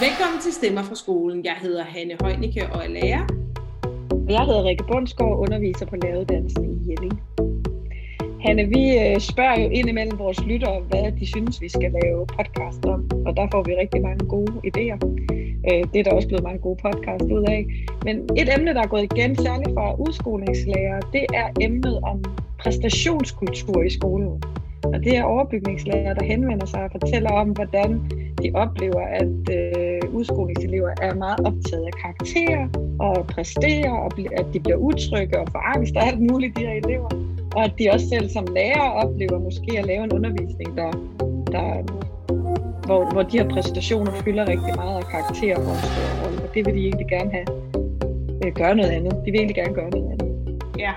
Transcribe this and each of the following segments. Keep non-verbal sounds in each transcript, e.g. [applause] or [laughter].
Velkommen til Stemmer fra skolen. Jeg hedder Hanne Højnicke og er lærer. Jeg hedder Rikke Bundsgaard og underviser på læreruddannelsen i Jelling. Hanne, vi øh, spørger jo ind imellem vores lyttere, hvad de synes, vi skal lave podcast om. Og der får vi rigtig mange gode idéer. Øh, det er der også blevet mange gode podcast ud af. Men et emne, der er gået igen, særligt fra udskolingslærer, det er emnet om præstationskultur i skolen. Og det er overbygningslærer, der henvender sig og fortæller om, hvordan de oplever, at øh, udskolingselever er meget optaget af karakterer og præsterer, og at de bliver utrygge og forangst og alt muligt, de her elever. Og at de også selv som lærer oplever måske at lave en undervisning, der, der, hvor, hvor de her præstationer fylder rigtig meget, og karakterer får en stor rolle. Og det vil de egentlig gerne have øh, gøre noget andet. De vil egentlig gerne gøre noget andet. Ja,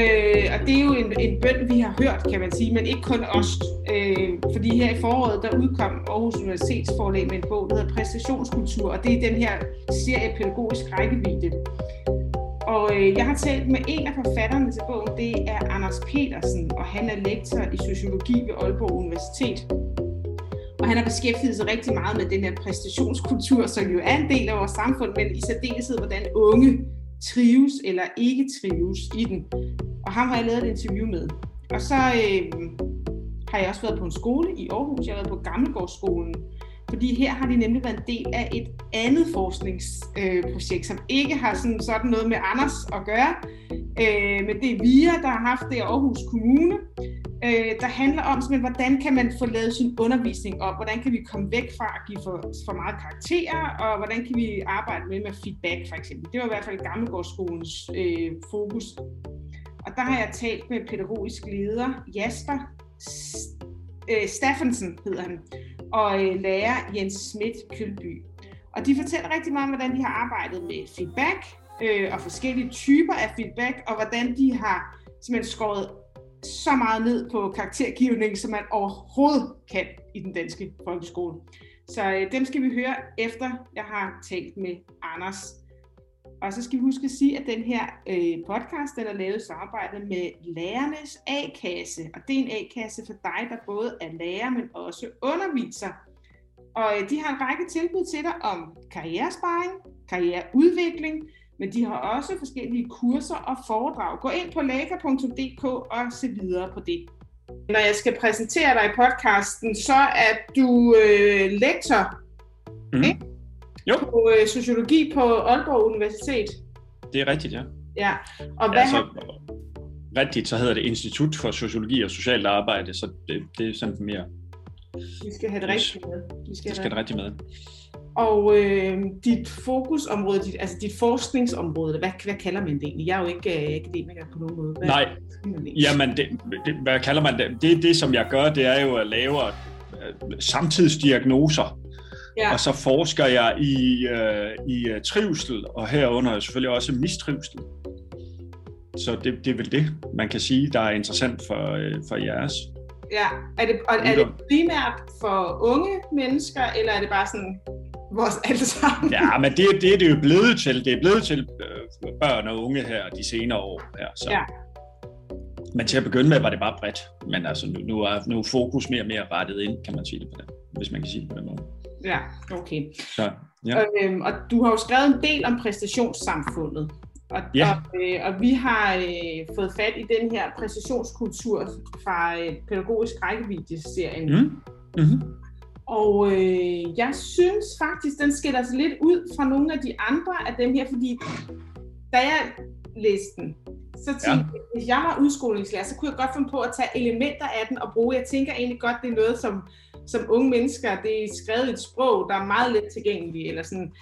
Øh, og det er jo en, en bøn, vi har hørt, kan man sige, men ikke kun os. Øh, fordi her i foråret, der udkom Aarhus Universitetsforlag med en bog, der hedder Præstationskultur, og det er den her serie pædagogisk rækkevidde. Og øh, jeg har talt med en af forfatterne til bogen, det er Anders Petersen, og han er lektor i sociologi ved Aalborg Universitet. Og han har beskæftiget sig rigtig meget med den her præstationskultur, som jo er en del af vores samfund, men i særdeleshed, hvordan unge trives eller ikke trives i den. Og ham har jeg lavet et interview med. Og så øh, har jeg også været på en skole i Aarhus. Jeg har været på Gammelgårdsskolen. Fordi her har de nemlig været en del af et andet forskningsprojekt, øh, som ikke har sådan, sådan noget med Anders at gøre. Øh, men det er VIA, der har haft det i Aarhus Kommune øh, der handler om, simpelthen, hvordan kan man få lavet sin undervisning op, hvordan kan vi komme væk fra at give for, for meget karakterer, og hvordan kan vi arbejde med med feedback for eksempel. Det var i hvert fald Gammelgårdsskolens øh, fokus. Og der har jeg talt med pædagogisk leder Jasper øh, Steffensen, hedder han, og øh, lærer Jens Schmidt Kølby. Og de fortæller rigtig meget om, hvordan de har arbejdet med feedback, øh, og forskellige typer af feedback, og hvordan de har simpelthen skåret så meget ned på karaktergivning, som man overhovedet kan i den danske folkeskole. Så øh, dem skal vi høre efter, jeg har talt med Anders. Og så skal vi huske at sige, at den her øh, podcast den er lavet i samarbejde med Lærernes A-kasse. Og det er en A-kasse for dig, der både er lærer, men også underviser. Og øh, de har en række tilbud til dig om karrieresparing, karriereudvikling, men de har også forskellige kurser og foredrag. Gå ind på læger.dk og se videre på det. Når jeg skal præsentere dig i podcasten, så er du øh, lektor mm. ikke? Jo. på øh, sociologi på Aalborg Universitet. Det er rigtigt, ja. Ja, og hvad ja, så, har... Rigtigt, så hedder det Institut for Sociologi og Socialt Arbejde, så det, det er sådan mere... Vi skal have det rigtigt med. Vi skal, det skal have det rigtigt med. Og øh, dit fokusområde, dit, altså dit forskningsområde, hvad, hvad kalder man det egentlig? Jeg er jo ikke øh, akademiker på nogen måde. Hvad Nej, jamen det, det, hvad kalder man det? det? Det, som jeg gør, det er jo at lave øh, samtidsdiagnoser. Ja. Og så forsker jeg i, øh, i uh, trivsel, og herunder selvfølgelig også mistrivsel. Så det, det er vel det, man kan sige, der er interessant for, øh, for jeres. Ja, er det, og er det primært for unge mennesker, eller er det bare sådan vores alle sammen. Ja, men det, det er det jo blevet til. Det er blevet til øh, børn og unge her de senere år. Her, så. Ja. Men til at begynde med var det bare bredt. Men altså, nu, nu, er, nu er fokus mere og mere rettet ind, kan man sige det på det, hvis man kan sige det på den måde. Ja, okay. Så, ja. Øhm, og du har jo skrevet en del om præstationssamfundet. Og, ja. og, øh, og vi har øh, fået fat i den her præstationskultur fra øh, pædagogisk rækkevidde-serien. Mm. Mm-hmm. Og øh, jeg synes faktisk, den skiller sig lidt ud fra nogle af de andre af dem her, fordi da jeg læste den, så tænkte ja. jeg, hvis jeg var udskolingslærer, så kunne jeg godt finde på at tage elementer af den og bruge. Jeg tænker egentlig godt, det er noget, som, som unge mennesker, det er skrevet i et sprog, der er meget let tilgængeligt, eller sådan.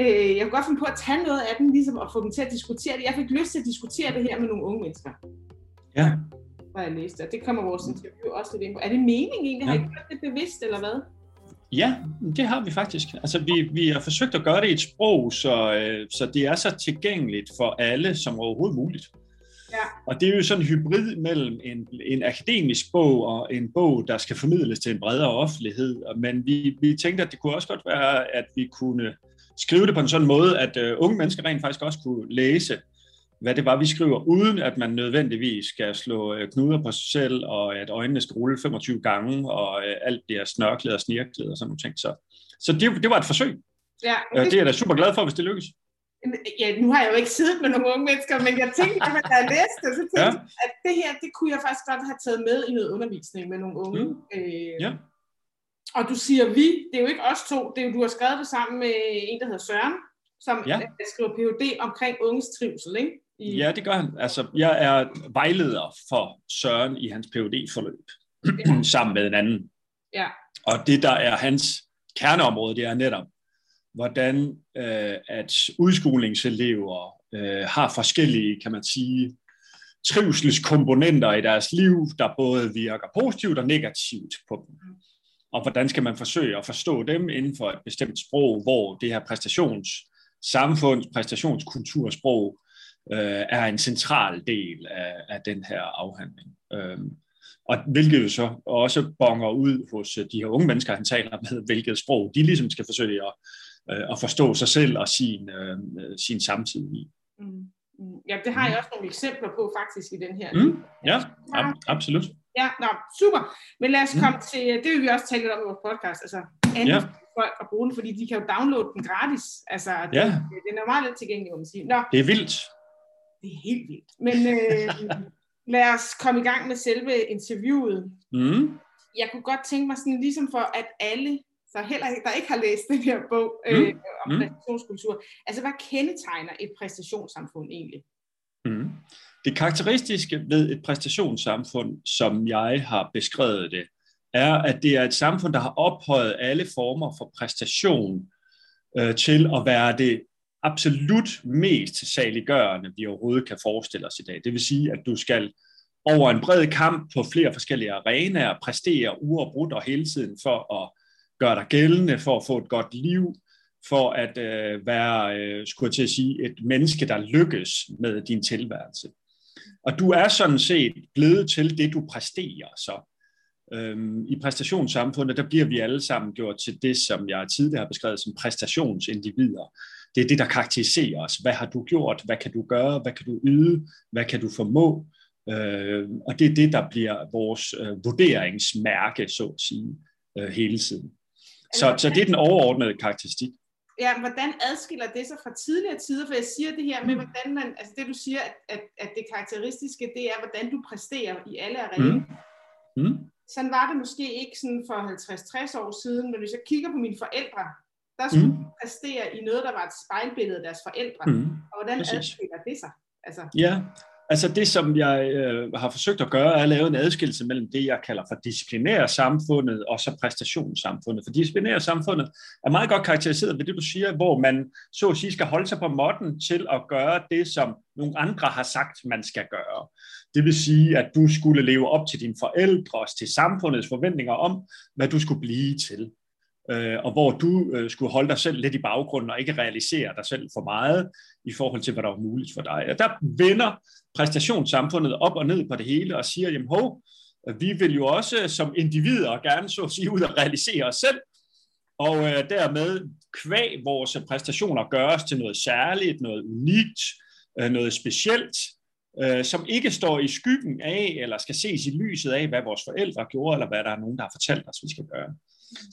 Øh, jeg kunne godt finde på at tage noget af den, ligesom at få dem til at diskutere det. Jeg fik lyst til at diskutere det her med nogle unge mennesker. Ja har jeg læst, og det kommer vores interview også lidt ind på. Er det meningen egentlig? Har I gjort det bevidst, eller hvad? Ja, det har vi faktisk. Altså, vi, vi har forsøgt at gøre det i et sprog, så, øh, så det er så tilgængeligt for alle som overhovedet muligt. Ja. Og det er jo sådan en hybrid mellem en, en akademisk bog og en bog, der skal formidles til en bredere offentlighed. Men vi, vi tænkte, at det kunne også godt være, at vi kunne skrive det på en sådan måde, at uh, unge mennesker rent faktisk også kunne læse hvad det var, vi skriver, uden at man nødvendigvis skal slå øh, knuder på sig selv, og at øjnene skal rulle 25 gange, og øh, alt bliver snørklet og snirklet og sådan nogle ting. Så, så det, det var et forsøg. Ja, det, øh, det er jeg da super glad for, hvis det lykkes. Ja, nu har jeg jo ikke siddet med nogle unge mennesker, men jeg tænkte, at da jeg læste det, så tænkte ja. at det her, det kunne jeg faktisk godt have taget med i noget undervisning med nogle unge. Mm. Øh, ja. Og du siger vi, det er jo ikke os to, det er jo, du har skrevet det sammen med en, der hedder Søren, som ja. skriver Ph.D. omkring unges trivsel, ikke? I... Ja, det gør han. Altså, jeg er vejleder for Søren i hans phd forløb ja. [clears throat] sammen med en anden. Ja. Og det, der er hans kerneområde, det er netop, hvordan øh, at udskolingselever øh, har forskellige, kan man sige, trivselskomponenter i deres liv, der både virker positivt og negativt på dem. Og hvordan skal man forsøge at forstå dem inden for et bestemt sprog, hvor det her præstations samfunds præstationskultursprog øh, er en central del af, af den her afhandling. Øh, og hvilket jo så også bonger ud hos de her unge mennesker, han taler med, hvilket sprog de ligesom skal forsøge at, øh, at forstå sig selv og sin, øh, sin samtid i. Mm. mm. Ja, det har jeg også nogle eksempler på faktisk i den her. Mm. Ja, ab- absolut. Ja, nå, super. Men lad os mm. komme mm. til, det vil vi også tale lidt om i vores podcast, altså andet ja. folk at bruge den, fordi de kan jo downloade den gratis. Altså, det, ja. den er meget let tilgængelig, må man sige. Nå. Det er vildt. Det er helt vildt. Men øh, lad os komme i gang med selve interviewet. Mm. Jeg kunne godt tænke mig sådan, ligesom for at alle så heller ikke, der ikke har læst den her bog øh, mm. om mm. præstationskultur. Altså, hvad kendetegner et præstationssamfund egentlig? Mm. Det karakteristiske ved et præstationssamfund, som jeg har beskrevet det, er, at det er et samfund, der har ophøjet alle former for præstation øh, til at være det absolut mest saliggørende, vi overhovedet kan forestille os i dag. Det vil sige, at du skal over en bred kamp på flere forskellige arenaer, præstere uafbrudt og hele tiden for at gøre dig gældende, for at få et godt liv, for at øh, være, øh, skulle jeg til at sige, et menneske, der lykkes med din tilværelse. Og du er sådan set blevet til det, du præsterer. Så øhm, i præstationssamfundet, der bliver vi alle sammen gjort til det, som jeg tidligere har beskrevet som præstationsindivider. Det er det, der karakteriserer os. Hvad har du gjort? Hvad kan du gøre? Hvad kan du yde? Hvad kan du formå? Øh, og det er det, der bliver vores øh, vurderingsmærke, så at sige, øh, hele tiden. Så, så det er den overordnede karakteristik. Ja, hvordan adskiller det sig fra tidligere tider? For jeg siger det her med, hvordan man, altså det du siger, at, at, at det karakteristiske, det er, hvordan du præsterer i alle arenaer. Mm. Mm. Sådan var det måske ikke sådan for 50-60 år siden, men hvis jeg kigger på mine forældre, der skulle mm. præstere i noget, der var et spejlbillede af deres forældre. Mm. Og hvordan Præcis. adskiller det sig? Altså. Ja, Altså det, som jeg øh, har forsøgt at gøre, er at lave en adskillelse mellem det, jeg kalder for disciplinære samfundet og så præstationssamfundet. For disciplinære samfundet er meget godt karakteriseret ved det, du siger, hvor man så at sige skal holde sig på måtten til at gøre det, som nogle andre har sagt, man skal gøre. Det vil sige, at du skulle leve op til dine forældre og til samfundets forventninger om, hvad du skulle blive til øh, og hvor du øh, skulle holde dig selv lidt i baggrunden og ikke realisere dig selv for meget i forhold til, hvad der var muligt for dig. Og der vender præstationssamfundet op og ned på det hele og siger, jamen hov, vi vil jo også som individer gerne så at sige ud og realisere os selv, og øh, dermed kvæg vores præstationer gøres til noget særligt, noget unikt, øh, noget specielt, øh, som ikke står i skyggen af, eller skal ses i lyset af, hvad vores forældre gjorde, eller hvad der er nogen, der har fortalt os, vi skal gøre.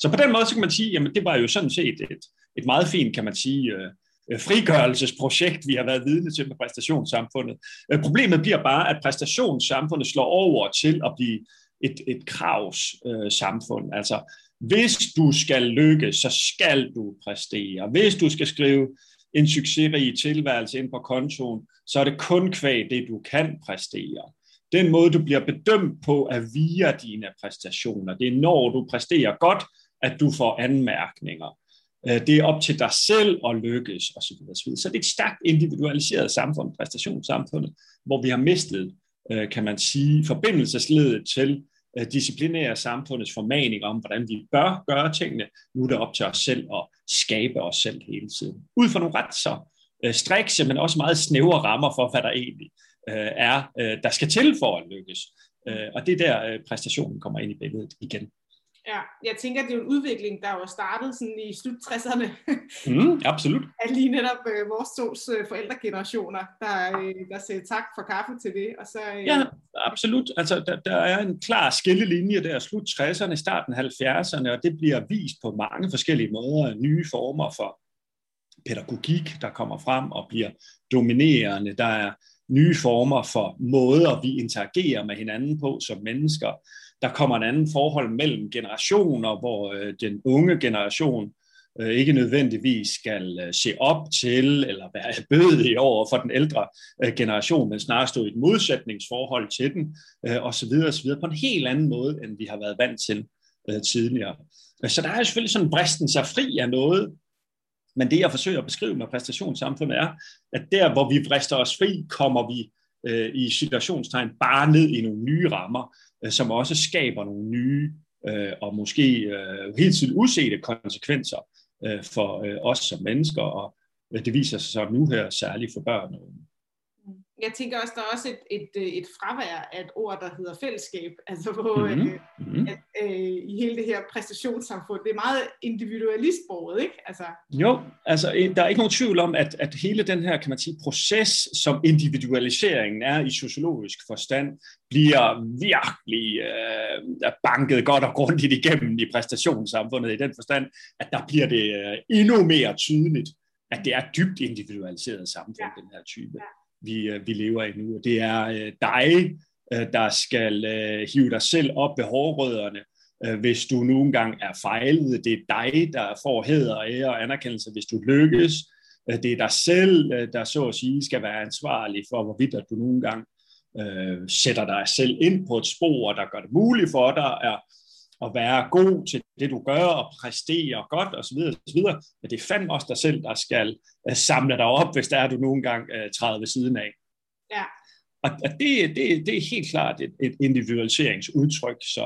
Så på den måde så kan man sige, jamen det var jo sådan set et, et meget fint, kan man sige, øh, øh frigørelsesprojekt, vi har været vidne til med præstationssamfundet. Øh, problemet bliver bare, at præstationssamfundet slår over til at blive et, et kravssamfund. Øh, altså, hvis du skal lykkes, så skal du præstere. Hvis du skal skrive en succesrig tilværelse ind på kontoen, så er det kun kvæg det, du kan præstere. Den måde, du bliver bedømt på, er via dine præstationer. Det er når du præsterer godt, at du får anmærkninger. Øh, det er op til dig selv at lykkes, osv. Så det er et stærkt individualiseret samfund, præstationssamfundet, hvor vi har mistet, øh, kan man sige, forbindelsesledet til øh, disciplinære samfundets formaning om, hvordan vi bør gøre tingene. Nu er det op til os selv at skabe os selv hele tiden. Ud fra nogle ret så strikse, men også meget snævre rammer for, hvad der egentlig øh, er, øh, der skal til for at lykkes. Øh, og det er der, øh, præstationen kommer ind i billedet igen. Ja, jeg tænker, det er en udvikling, der jo startet sådan i slut 60'erne. mm, absolut. [laughs] At lige netop øh, vores tos øh, forældregenerationer, der, øh, der siger tak for kaffe til det. Og så, øh... Ja, absolut. Altså, der, der er en klar skillelinje der, slut 60'erne, starten 70'erne, og det bliver vist på mange forskellige måder, nye former for pædagogik, der kommer frem og bliver dominerende. Der er nye former for måder, vi interagerer med hinanden på som mennesker. Der kommer en anden forhold mellem generationer, hvor øh, den unge generation øh, ikke nødvendigvis skal øh, se op til eller være [laughs] bødig over for den ældre øh, generation, men snarere stå i et modsætningsforhold til den, øh, osv. osv. på en helt anden måde, end vi har været vant til øh, tidligere. Så der er selvfølgelig sådan bristen sig fri af noget, men det jeg forsøger at beskrive med præstationssamfundet er, at der hvor vi brister os fri, kommer vi øh, i situationstegn bare ned i nogle nye rammer, øh, som også skaber nogle nye øh, og måske øh, helt tiden usete konsekvenser øh, for øh, os som mennesker, og øh, det viser sig så nu her særligt for børn og unge jeg tænker også, der er også et, et, øh, et fravær af et ord, der hedder fællesskab, [laughs] altså hvor mm-hmm. øh, at, øh, i hele det her præstationssamfund, det er meget individualistbordet, ikke? Altså. Jo, altså der er ikke nogen tvivl om, at, at hele den her, kan man sige, proces, som individualiseringen er i sociologisk forstand, bliver virkelig øh, banket godt og grundigt igennem i præstationssamfundet i den forstand, at der bliver det øh, endnu mere tydeligt, at det er dybt individualiseret samfund, ja. den her type. Ja vi, øh, vi lever i nu. Det er øh, dig, øh, der skal hive dig selv op ved hårrødderne, hvis du nogle engang er fejlet. Det er dig, der får heder, ære og anerkendelse, hvis du lykkes. Det er dig selv, der så at sige skal være ansvarlig for, hvorvidt du nogle engang øh, sætter dig selv ind på et spor, der gør det muligt for dig at at være god til det, du gør, og præstere godt osv. osv. Men det er fandme også dig selv, der skal uh, samle dig op, hvis der er du nogle gange uh, træder ved siden af. Ja. Og, og det, det, det er helt klart et, et individualiseringsudtryk, så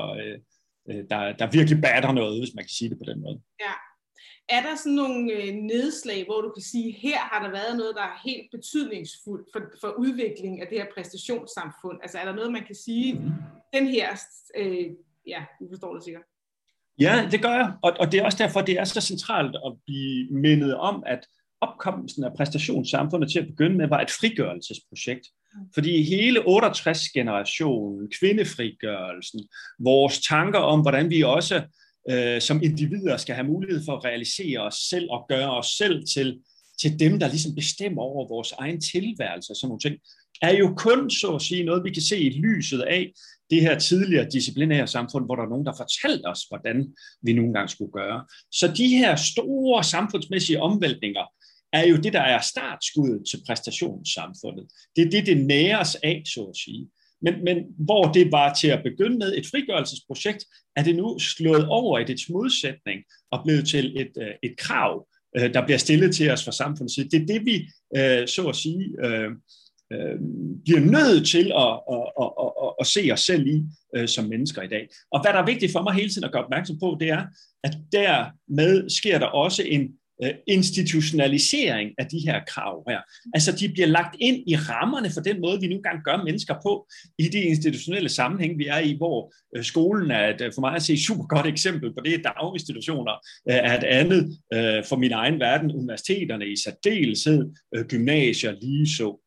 uh, der, der virkelig batter noget, hvis man kan sige det på den måde. Ja. Er der sådan nogle øh, nedslag, hvor du kan sige, her har der været noget, der er helt betydningsfuldt for, for udviklingen af det her præstationssamfund? Altså er der noget, man kan sige, mm. den her øh, ja, du forstår det sikkert. Ja, det gør jeg, og, og det er også derfor, det er så centralt at blive mindet om, at opkommelsen af præstationssamfundet til at begynde med var et frigørelsesprojekt. Fordi hele 68-generationen, kvindefrigørelsen, vores tanker om, hvordan vi også øh, som individer skal have mulighed for at realisere os selv og gøre os selv til, til dem, der ligesom bestemmer over vores egen tilværelse og sådan nogle ting, er jo kun, så at sige, noget, vi kan se i lyset af det her tidligere disciplinære samfund, hvor der er nogen, der fortalte os, hvordan vi nogle gange skulle gøre. Så de her store samfundsmæssige omvæltninger er jo det, der er startskuddet til præstationssamfundet. Det er det, det næres af, så at sige. Men, men hvor det var til at begynde med et frigørelsesprojekt, er det nu slået over i dets modsætning og blevet til et, øh, et krav, øh, der bliver stillet til os fra samfundets side. Det er det, vi, øh, så at sige, øh, bliver nødt til at, at, at, at, at se os selv i øh, som mennesker i dag. Og hvad der er vigtigt for mig hele tiden at gøre opmærksom på, det er, at dermed sker der også en øh, institutionalisering af de her krav her. Altså de bliver lagt ind i rammerne for den måde, vi nu engang gør mennesker på i de institutionelle sammenhæng, vi er i, hvor øh, skolen er et, øh, for mig at se super godt eksempel på det, daginstitutioner øh, er et andet øh, for min egen verden, universiteterne i særdeleshed, øh, gymnasier lige så.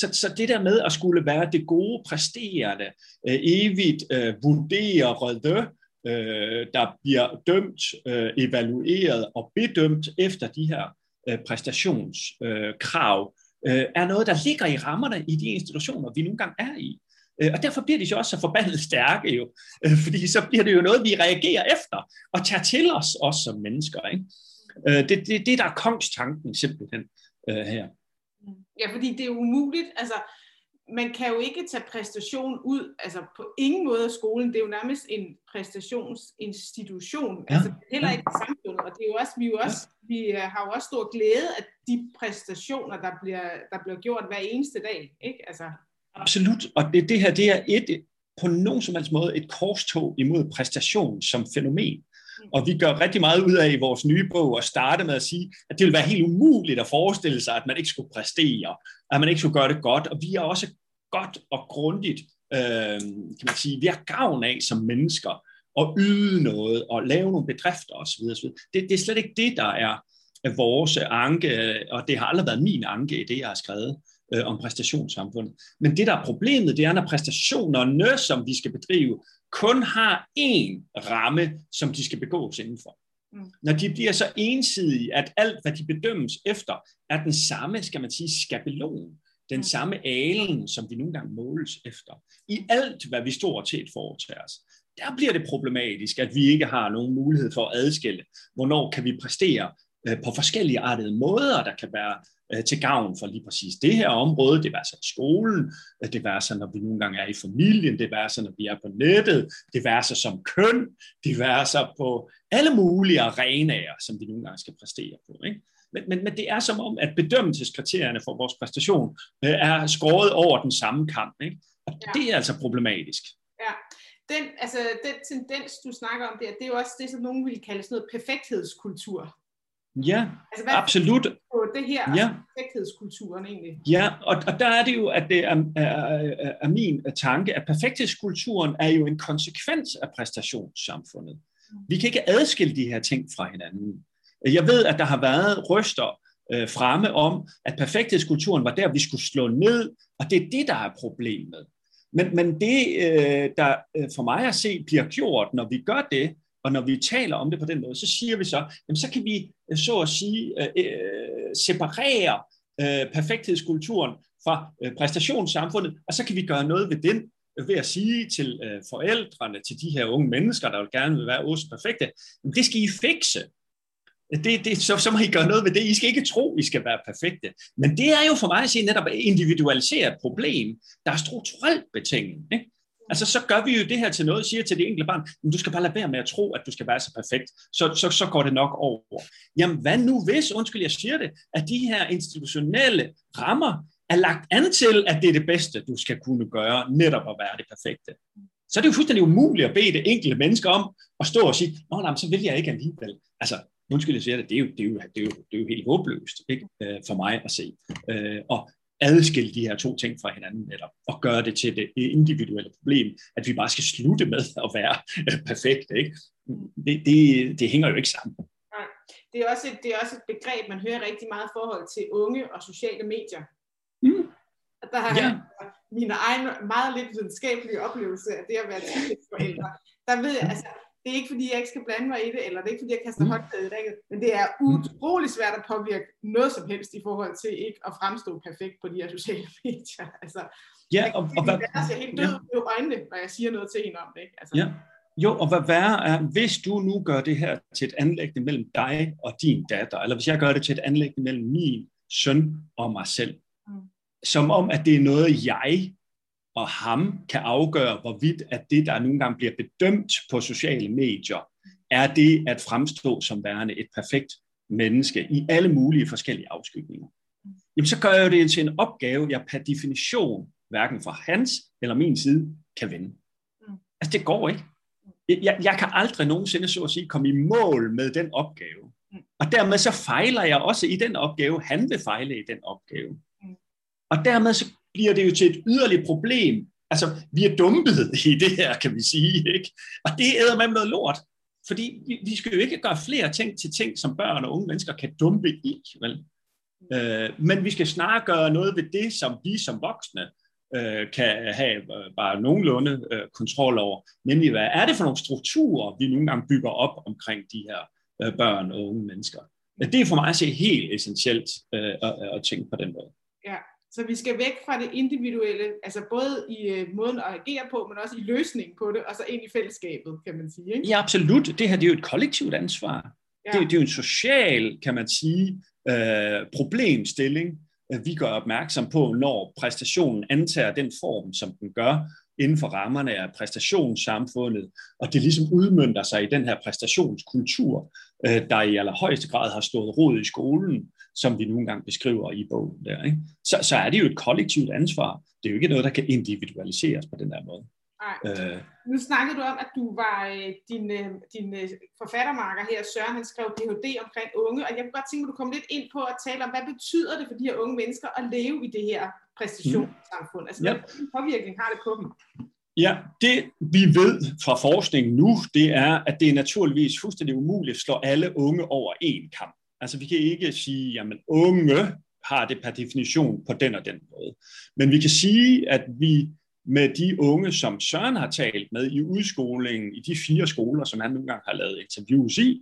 Så, så det der med at skulle være det gode, præsterende, øh, evigt øh, vurderede, øh, der bliver dømt, øh, evalueret og bedømt efter de her øh, præstationskrav, øh, øh er noget, der ligger i rammerne i de institutioner, vi nogle gange er i. Øh, og derfor bliver de så også så forbandet stærke jo, øh, fordi så bliver det jo noget, vi reagerer efter og tager til os, også som mennesker. Ikke? Det, det, det der er kongstanken simpelthen her. Ja, fordi det er umuligt. Altså, man kan jo ikke tage præstation ud, altså på ingen måde af skolen. Det er jo nærmest en præstationsinstitution. Ja. Altså heller ikke i samfundet. Og det er jo også, vi, er jo også, ja. vi øh, har jo også stor glæde af de præstationer, der bliver, der bliver gjort hver eneste dag. Ikke? Altså. Absolut. Og det, det her, det er et, på nogen som helst måde et korstog imod præstation som fænomen. Og vi gør rigtig meget ud af i vores nye bog at starte med at sige, at det vil være helt umuligt at forestille sig, at man ikke skulle præstere, at man ikke skulle gøre det godt. Og vi er også godt og grundigt, øh, kan man sige, vi har gavn af som mennesker og yde noget og lave nogle bedrifter osv. osv. Det, det er slet ikke det, der er vores anke, og det har aldrig været min anke i det, jeg har skrevet øh, om præstationssamfundet. Men det, der er problemet, det er, når præstationerne, som vi skal bedrive, kun har én ramme, som de skal begås indenfor. Mm. Når de bliver så ensidige, at alt, hvad de bedømmes efter, er den samme, skal man sige, skabelon, den mm. samme alen, som vi nogle gange måles efter. I alt, hvad vi stort set foretager os. Der bliver det problematisk, at vi ikke har nogen mulighed for at adskille, hvornår kan vi præstere øh, på forskellige artede måder, der kan være til gavn for lige præcis det her område. Det var så i skolen, øh, det var så, når vi nogle gange er i familien, det var så, når vi er på nettet, det var så som køn, det var så på alle mulige arenaer, som vi nogle gange skal præstere på. Ikke? Men, men, men det er som om, at bedømmelseskriterierne for vores præstation øh, er skåret over den samme kamp. Ikke? Og ja. det er altså problematisk. Ja, den, altså, den tendens, du snakker om der, det er jo også det, som nogen vil kalde sådan noget perfekthedskultur. Ja, altså, hvad absolut. På det her ja. perfekthedskulturen egentlig. Ja, og, og der er det jo, at det er, er, er min tanke, at perfekthedskulturen er jo en konsekvens af præstationssamfundet. Vi kan ikke adskille de her ting fra hinanden. Jeg ved, at der har været ryster øh, fremme om, at perfekthedskulturen var der, vi skulle slå ned, og det er det, der er problemet. Men, men det, øh, der øh, for mig at se bliver gjort, når vi gør det, og når vi taler om det på den måde, så siger vi så, jamen så kan vi øh, så at sige øh, øh, separere øh, perfekthedskulturen fra øh, præstationssamfundet, og så kan vi gøre noget ved den øh, ved at sige til øh, forældrene, til de her unge mennesker, der vil gerne vil være os perfekte, jamen det skal I fikse. Det, det, så, så må I gøre noget ved det. I skal ikke tro, I skal være perfekte. Men det er jo for mig at sige netop at individualisere et problem, der er strukturelt betinget. Ikke? Altså, så gør vi jo det her til noget, siger til det enkelte barn, men du skal bare lade være med at tro, at du skal være så perfekt, så, så, så går det nok over. Jamen, hvad nu hvis, undskyld, jeg siger det, at de her institutionelle rammer er lagt an til, at det er det bedste, du skal kunne gøre, netop at være det perfekte. Så er det jo fuldstændig umuligt at bede det enkelte menneske om at stå og sige, nå, nej, så vil jeg ikke alligevel. Altså, undskyld, jeg siger det, det er jo, det er jo, det er jo, det er jo helt håbløst ikke? Øh, for mig at se. Øh, og adskille de her to ting fra hinanden netop, og gøre det til det individuelle problem, at vi bare skal slutte med at være perfekte. Ikke? Det, det, det hænger jo ikke sammen. Nej. Det, er også et, det er også et begreb, man hører rigtig meget i forhold til unge og sociale medier. Mm. Der har ja. mine egne meget lidt videnskabelige oplevelse af det at være teenageforældre. Der ved jeg, altså, det er ikke fordi, jeg ikke skal blande mig i det, eller det er ikke fordi, jeg kaster mm. håndklædet i ringet, men det er utrolig svært at påvirke noget som helst i forhold til ikke at fremstå perfekt på de her sociale [laughs] medier. Altså, ja, og, og, hvad, jeg ser helt død ja. i øjnene, når jeg siger noget til hende om det. Ikke? Altså. Ja. Jo, og hvad værre er, hvis du nu gør det her til et anlæggende mellem dig og din datter, eller hvis jeg gør det til et anlæggende mellem min søn og mig selv, mm. som om, at det er noget, jeg og ham kan afgøre, hvorvidt at det, der nogle gange bliver bedømt på sociale medier, er det at fremstå som værende et perfekt menneske i alle mulige forskellige afskygninger. Jamen så gør jeg det til en opgave, jeg per definition, hverken fra hans eller min side, kan vinde. Altså det går ikke. Jeg, jeg kan aldrig nogensinde, så at sige, komme i mål med den opgave. Og dermed så fejler jeg også i den opgave, han vil fejle i den opgave. Og dermed så bliver det jo til et yderligt problem. Altså, vi er dumpet i det her, kan vi sige. Ikke? Og det æder med noget lort. Fordi vi, vi skal jo ikke gøre flere ting til ting, som børn og unge mennesker kan dumpe i. Vel? Øh, men vi skal snarere gøre noget ved det, som vi som voksne øh, kan have øh, bare nogenlunde øh, kontrol over. Nemlig, hvad er det for nogle strukturer, vi nogle gange bygger op omkring de her øh, børn og unge mennesker. Øh, det er for mig at se helt essentielt øh, at, at tænke på den måde. Ja, så vi skal væk fra det individuelle, altså både i øh, måden at agere på, men også i løsningen på det, og så ind i fællesskabet, kan man sige. Ikke? Ja, absolut. Det her det er jo et kollektivt ansvar. Ja. Det, det er jo en social, kan man sige, øh, problemstilling, vi gør opmærksom på, når præstationen antager den form, som den gør, inden for rammerne af præstationssamfundet, og det ligesom udmyndter sig i den her præstationskultur, øh, der i allerhøjeste grad har stået rod i skolen, som vi nogle gange beskriver i bogen der. Ikke? Så, så er det jo et kollektivt ansvar. Det er jo ikke noget, der kan individualiseres på den der måde. Nej. Øh. Nu snakkede du om, at du var øh, din, din forfattermarker her, Søren, han skrev Ph.D. omkring unge, og jeg kunne godt tænke mig, at du kom lidt ind på at tale om, hvad betyder det for de her unge mennesker at leve i det her præstationssamfund? Altså, ja. hvilken påvirkning har det på dem? Ja, det vi ved fra forskningen nu, det er, at det er naturligvis fuldstændig umuligt at slå alle unge over en kamp. Altså vi kan ikke sige, jamen unge har det per definition på den og den måde. Men vi kan sige, at vi med de unge, som Søren har talt med i udskolingen i de fire skoler, som han nogle gange har lavet interviews i,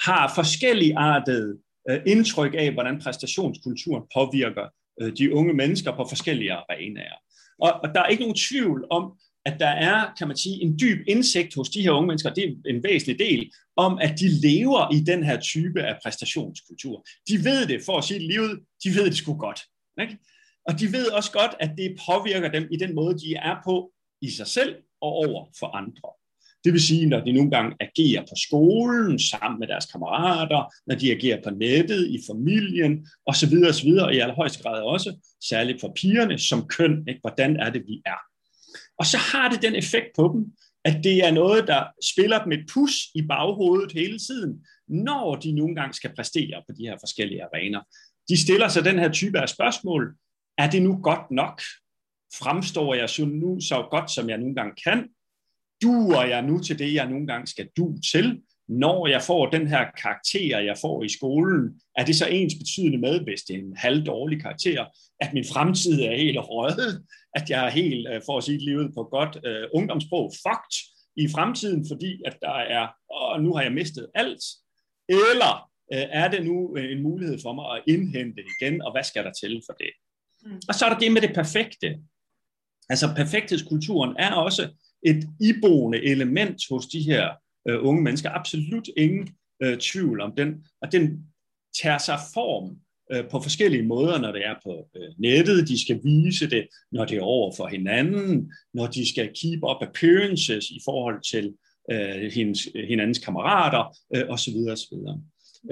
har forskellige artede øh, indtryk af, hvordan præstationskulturen påvirker Øh, de unge mennesker på forskellige arenaer. Og, og der er ikke nogen tvivl om, at der er, kan man sige, en dyb indsigt hos de her unge mennesker, det er en væsentlig del, om at de lever i den her type af præstationskultur. De ved det, for at sige livet, de ved det sgu godt. Ikke? Og de ved også godt, at det påvirker dem i den måde, de er på i sig selv og over for andre. Det vil sige, når de nogle gange agerer på skolen sammen med deres kammerater, når de agerer på nettet, i familien osv. osv. og i allerhøjeste grad også, særligt for pigerne som køn, ikke? hvordan er det, vi er. Og så har det den effekt på dem, at det er noget, der spiller dem et pus i baghovedet hele tiden, når de nogle gange skal præstere på de her forskellige arenaer. De stiller sig den her type af spørgsmål. Er det nu godt nok? Fremstår jeg så nu så godt, som jeg nogle gange kan? Duer jeg nu til det, jeg nogle gange skal du til? Når jeg får den her karakter, jeg får i skolen, er det så ens betydende med, hvis det er en halvdårlig karakter, at min fremtid er helt røget? at jeg er helt, øh, for at sige livet på godt uh, ungdomssprog, fucked i fremtiden, fordi at der er, og nu har jeg mistet alt, eller uh, er det nu en mulighed for mig at indhente igen, og hvad skal der til for det? Mm. Og så er der det med det perfekte. Altså perfekthedskulturen er også et iboende element hos de her øh, unge mennesker. Absolut ingen øh, tvivl om den. Og den tager sig form Øh, på forskellige måder, når det er på øh, nettet. De skal vise det, når det er over for hinanden, når de skal keep up appearances i forhold til øh, hendes, hinandens kammerater øh, osv. osv.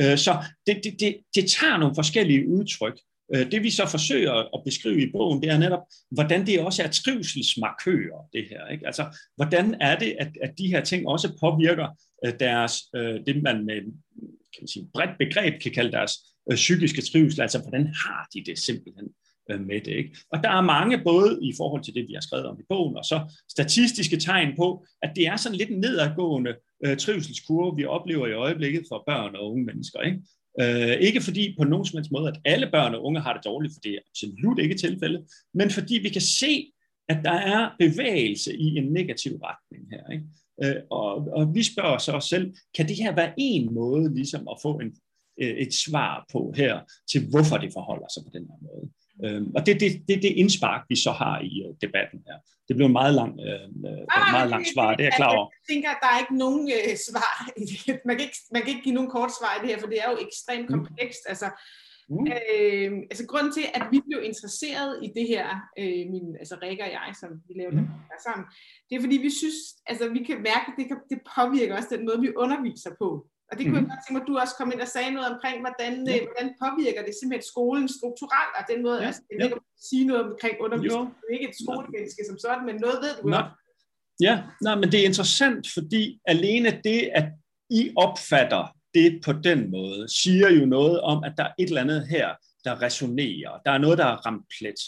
Øh, så det, det, det, det tager nogle forskellige udtryk. Øh, det vi så forsøger at beskrive i bogen, det er netop, hvordan det også er trivselsmarkører, det her. Ikke? Altså, hvordan er det, at, at de her ting også påvirker øh, deres, øh, det man med kan man sige, bredt begreb kan kalde deres psykiske trivsel, altså hvordan har de det simpelthen med det. Ikke? Og der er mange, både i forhold til det, vi har skrevet om i bogen, og så statistiske tegn på, at det er sådan lidt en nedadgående øh, trivselskurve, vi oplever i øjeblikket for børn og unge mennesker. Ikke? Øh, ikke fordi på nogen som helst måde, at alle børn og unge har det dårligt, for det er absolut ikke tilfældet, men fordi vi kan se, at der er bevægelse i en negativ retning her. Ikke? Øh, og, og vi spørger så os selv, kan det her være en måde ligesom at få en øh, et svar på her, til hvorfor det forholder sig på den her måde. Øhm, og det er det, det, det indspark, vi så har i uh, debatten her. Det blev en meget lang, øh, ah, meget lang svar, det er jeg klar over. Jeg tænker, at der er ikke nogen øh, [laughs] svar. Man kan, ikke, man kan ikke give nogen kort svar i det her, for det er jo ekstremt mm. komplekst. Mm. Altså, mm. øh, altså grunden til, at vi blev interesseret i det her, øh, min, altså Rikke og jeg, som vi lavede mm. det sammen, det er fordi, vi synes, altså vi kan mærke, at det, kan, det påvirker også den måde, vi underviser på. Og det kunne mm. jeg godt tænke mig, at du også kom ind og sagde noget omkring, hvordan, ja. Øh, hvordan påvirker det simpelthen skolen strukturelt, og den måde, ja. altså, det er ikke at sige noget omkring undervisning, du er ikke et skolemenneske som sådan, men noget ved du jo. Ja, nej, men det er interessant, fordi alene det, at I opfatter det på den måde, siger jo noget om, at der er et eller andet her, der resonerer. Der er noget, der er ramt plet.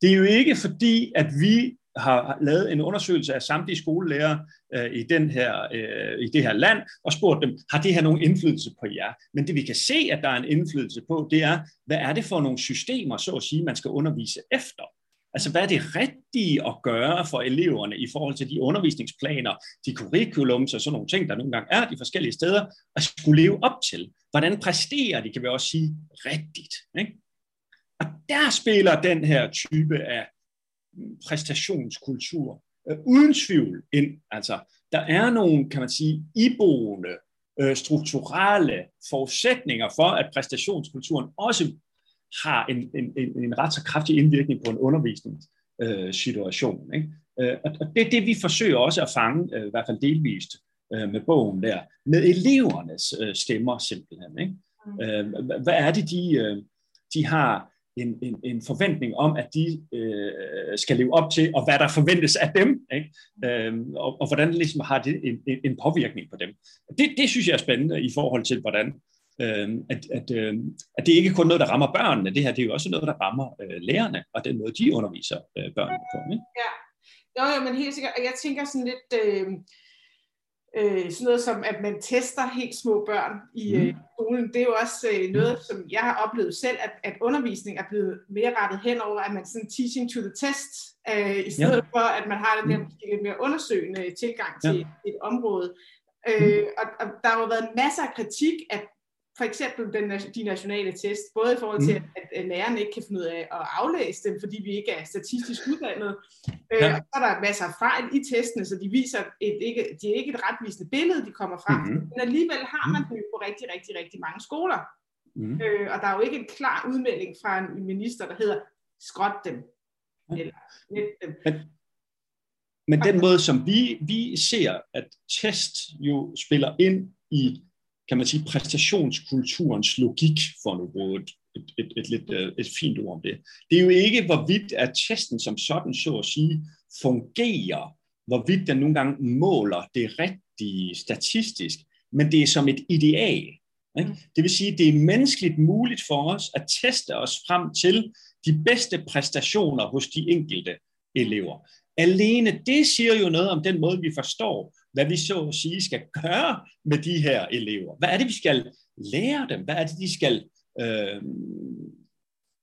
Det er jo ikke fordi, at vi har lavet en undersøgelse af samtlige skolelærer øh, i, den her, øh, i det her land, og spurgt dem, har det her nogen indflydelse på jer? Men det vi kan se, at der er en indflydelse på, det er, hvad er det for nogle systemer, så at sige, man skal undervise efter? Altså, hvad er det rigtige at gøre for eleverne i forhold til de undervisningsplaner, de curriculums og sådan nogle ting, der nogle gange er de forskellige steder, at skulle leve op til? Hvordan præsterer de, kan vi også sige, rigtigt? Ikke? Og der spiller den her type af præstationskultur øh, uden tvivl ind. Altså, der er nogle, kan man sige, iboende øh, strukturelle forudsætninger for, at præstationskulturen også har en, en, en, en ret så kraftig indvirkning på en undervisningssituation. Øh, ikke? Øh, og det er det, vi forsøger også at fange, øh, i hvert fald delvist øh, med bogen der, med elevernes øh, stemmer simpelthen. Ikke? Mm. Øh, hvad er det, de, øh, de har en, en, en forventning om, at de øh, skal leve op til, og hvad der forventes af dem, ikke? Øhm, og, og hvordan ligesom har det en, en, en påvirkning på dem. Det, det synes jeg er spændende i forhold til, hvordan øh, at, at, øh, at det ikke kun er noget, der rammer børnene, det her det er jo også noget, der rammer øh, lærerne, og den måde, de underviser øh, børnene på. Ikke? Ja. Nå, jo, men helt sikkert. Og jeg tænker sådan lidt... Øh, øh, sådan noget som, at man tester helt små børn i øh, mm. skolen. Det er jo også øh, noget, som jeg har oplevet selv, at, at undervisning er blevet mere rettet hen over, at man sådan teaching to the test, øh, i stedet ja. for, at man har den her mm. lidt mere undersøgende tilgang til ja. et område. Øh, mm. og, og der har jo været masser af kritik af for eksempel den, de nationale test, både i forhold til, mm. at, at lærerne ikke kan finde ud af at aflæse dem, fordi vi ikke er statistisk uddannet. Øh, ja. Øh, og så er der masser af fejl i testene, så de viser et, ikke, de er ikke et retvisende billede, de kommer frem. Mm. Men alligevel har man det på rigtig, rigtig, rigtig mange skoler. Mm. Øh, og der er jo ikke en klar udmelding fra en minister, der hedder, skråt dem. Eller net dem. Men, men den måde, som vi, vi ser, at test jo spiller ind i kan man sige, præstationskulturens logik, for nu bruge et, et, et, et, lidt, øh, et fint ord om det. Det er jo ikke, hvorvidt at testen som sådan, så at sige, fungerer, hvorvidt den nogle gange måler det rigtige statistisk, men det er som et ideal. Ikke? Mm. Det vil sige, at det er menneskeligt muligt for os at teste os frem til de bedste præstationer hos de enkelte elever. Alene det siger jo noget om den måde, vi forstår hvad vi så at sige skal gøre med de her elever. Hvad er det, vi skal lære dem? Hvad er det, de skal... Øh,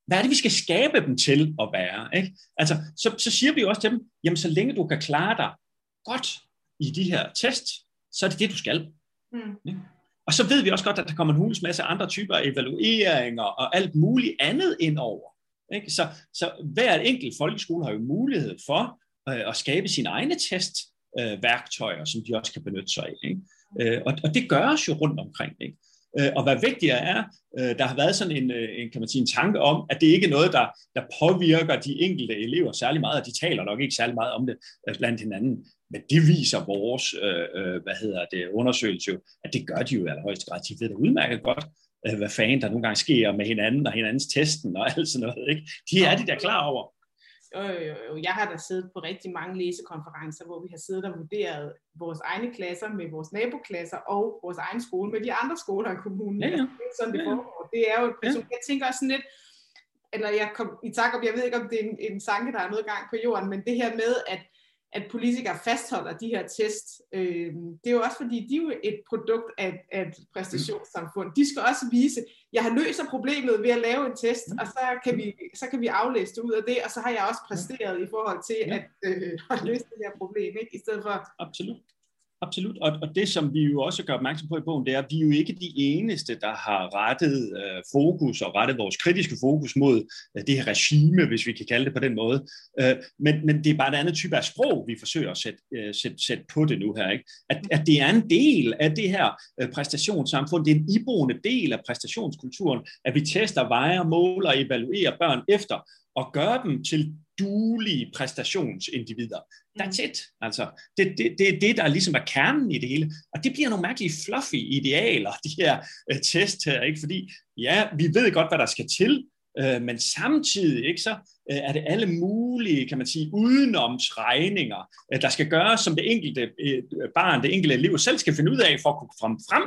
hvad er det, vi skal skabe dem til at være? Ikke? Altså, så, så siger vi jo også til dem, jamen så længe du kan klare dig godt i de her test, så er det det, du skal. Mm. Ikke? Og så ved vi også godt, at der kommer en hulens masse andre typer af evalueringer og alt muligt andet ind over. Ikke? Så, så hver enkelt folkeskole har jo mulighed for øh, at skabe sin egne test, øh, værktøjer, som de også kan benytte sig af. Ikke? Øh, og, og det gøres jo rundt omkring. Ikke? Øh, og hvad vigtigere er, øh, der har været sådan en, øh, en, kan man sige, en tanke om, at det ikke er noget, der, der påvirker de enkelte elever særlig meget, og de taler nok ikke særlig meget om det øh, blandt hinanden. Men det viser vores øh, øh, hvad hedder det, undersøgelse jo, at det gør de jo i allerhøjeste grad. De ved det udmærket godt, hvad fanden der nogle gange sker med hinanden og hinandens testen og [laughs] alt sådan noget. Ikke? De er de der klar over. Øh, jeg har da siddet på rigtig mange læsekonferencer, hvor vi har siddet og vurderet vores egne klasser med vores naboklasser og vores egen skole med de andre skoler i kommunen. Ja, ja. Det er sådan, det foregår. Det er jo et person, jeg tænker også sådan lidt, eller jeg kom i tak om, jeg ved ikke, om det er en, en sanke, der er noget gang på jorden, men det her med, at at politikere fastholder de her test. Øh, det er jo også fordi, de er jo et produkt af, af et præstationssamfund. De skal også vise, jeg har løst problemet ved at lave en test, og så kan vi, så kan vi aflæse det ud af det, og så har jeg også præsteret i forhold til at, øh, [laughs] at løse det her problem, ikke? i stedet for... Absolut. Absolut, og, og det som vi jo også gør opmærksom på i bogen, det er, at vi er jo ikke de eneste, der har rettet øh, fokus og rettet vores kritiske fokus mod øh, det her regime, hvis vi kan kalde det på den måde. Øh, men, men det er bare et andet type af sprog, vi forsøger at sætte, øh, sætte, sætte på det nu her. Ikke? At, at det er en del af det her øh, præstationssamfund, det er en iboende del af præstationskulturen, at vi tester, vejer, måler og evaluerer børn efter, og gøre dem til duelige præstationsindivider. That's it. Altså, det, det, det er det, der ligesom er kernen i det hele. Og det bliver nogle mærkelige fluffy idealer, [laughs] de her uh, test her, ikke? Fordi, ja, vi ved godt, hvad der skal til, uh, men samtidig, ikke, så uh, er det alle mulige, kan man sige, udenomsregninger, uh, der skal gøres, som det enkelte uh, barn, det enkelte elev selv skal finde ud af, for at kunne frem frem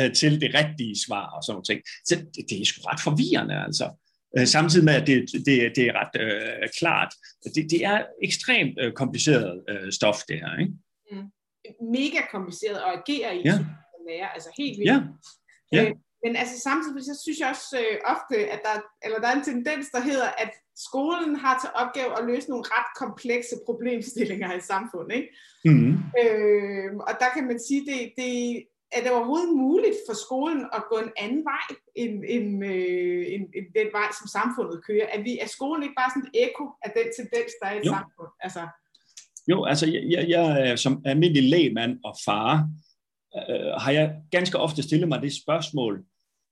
uh, til det rigtige svar og sådan noget. Så det, det er sgu ret forvirrende, altså. Øh, samtidig med, at det, det, det er ret øh, klart. Det, det er ekstremt øh, kompliceret øh, stof, det her. Ikke? Mm. Mega kompliceret at agere i, ja. som lærer. Altså helt vildt. Ja. Ja. Øh, men altså samtidig så synes jeg også øh, ofte, at der, eller der er en tendens, der hedder, at skolen har til opgave at løse nogle ret komplekse problemstillinger i samfundet. Ikke? Mm. Øh, og der kan man sige, det, det, er det overhovedet muligt for skolen at gå en anden vej end, end, øh, end, end den vej, som samfundet kører? Er, vi, er skolen ikke bare sådan et ekko af den tendens, der er i et samfund? Altså... Jo, altså jeg, jeg, jeg som almindelig lægmand og far, øh, har jeg ganske ofte stillet mig det spørgsmål,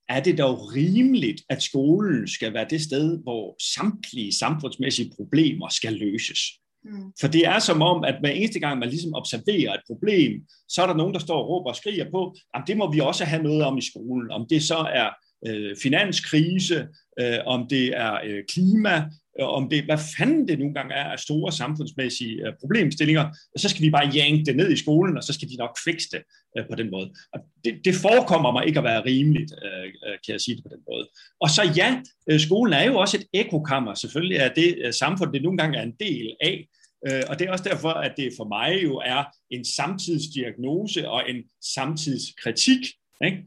er det dog rimeligt, at skolen skal være det sted, hvor samtlige samfundsmæssige problemer skal løses? Mm. For det er som om, at hver eneste gang, man ligesom observerer et problem, så er der nogen, der står og råber og skriger på, at det må vi også have noget om i skolen. Om det så er øh, finanskrise, øh, om det er øh, klima, øh, om det, hvad fanden det nogle gange er af store samfundsmæssige øh, problemstillinger, så skal vi bare janke det ned i skolen, og så skal de nok fikse det øh, på den måde. Og det, det forekommer mig ikke at være rimeligt, øh, øh kan jeg sige det på den måde. Og så ja, øh, skolen er jo også et ekokammer, selvfølgelig er det øh, samfund, det nogle gange er en del af, Øh, og det er også derfor, at det for mig jo er en samtidsdiagnose og en samtidskritik, ikke?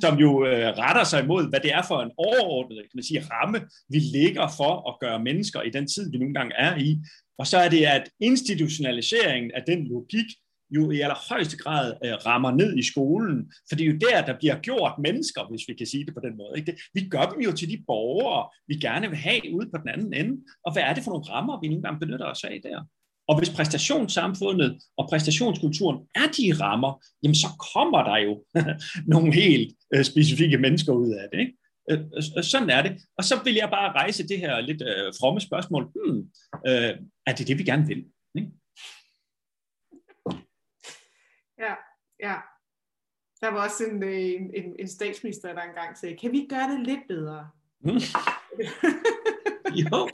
som jo øh, retter sig imod, hvad det er for en overordnet kan man sige, ramme, vi ligger for at gøre mennesker i den tid, vi nogle gange er i. Og så er det, at institutionaliseringen af den logik jo i allerhøjeste grad øh, rammer ned i skolen, for det er jo der, der bliver gjort mennesker, hvis vi kan sige det på den måde. Ikke? Det, vi gør dem jo til de borgere, vi gerne vil have ude på den anden ende, og hvad er det for nogle rammer, vi nogle gange benytter os af der? Og hvis præstationssamfundet og præstationskulturen er de rammer, jamen så kommer der jo [laughs] nogle helt øh, specifikke mennesker ud af det. Ikke? Øh, øh, sådan er det. Og så vil jeg bare rejse det her lidt øh, fromme spørgsmål. Hmm, øh, er det det, vi gerne vil? Ikke? Ja, ja. Der var også en, en, en, en statsminister, der engang sagde, kan vi gøre det lidt bedre? Mm. jo, [laughs]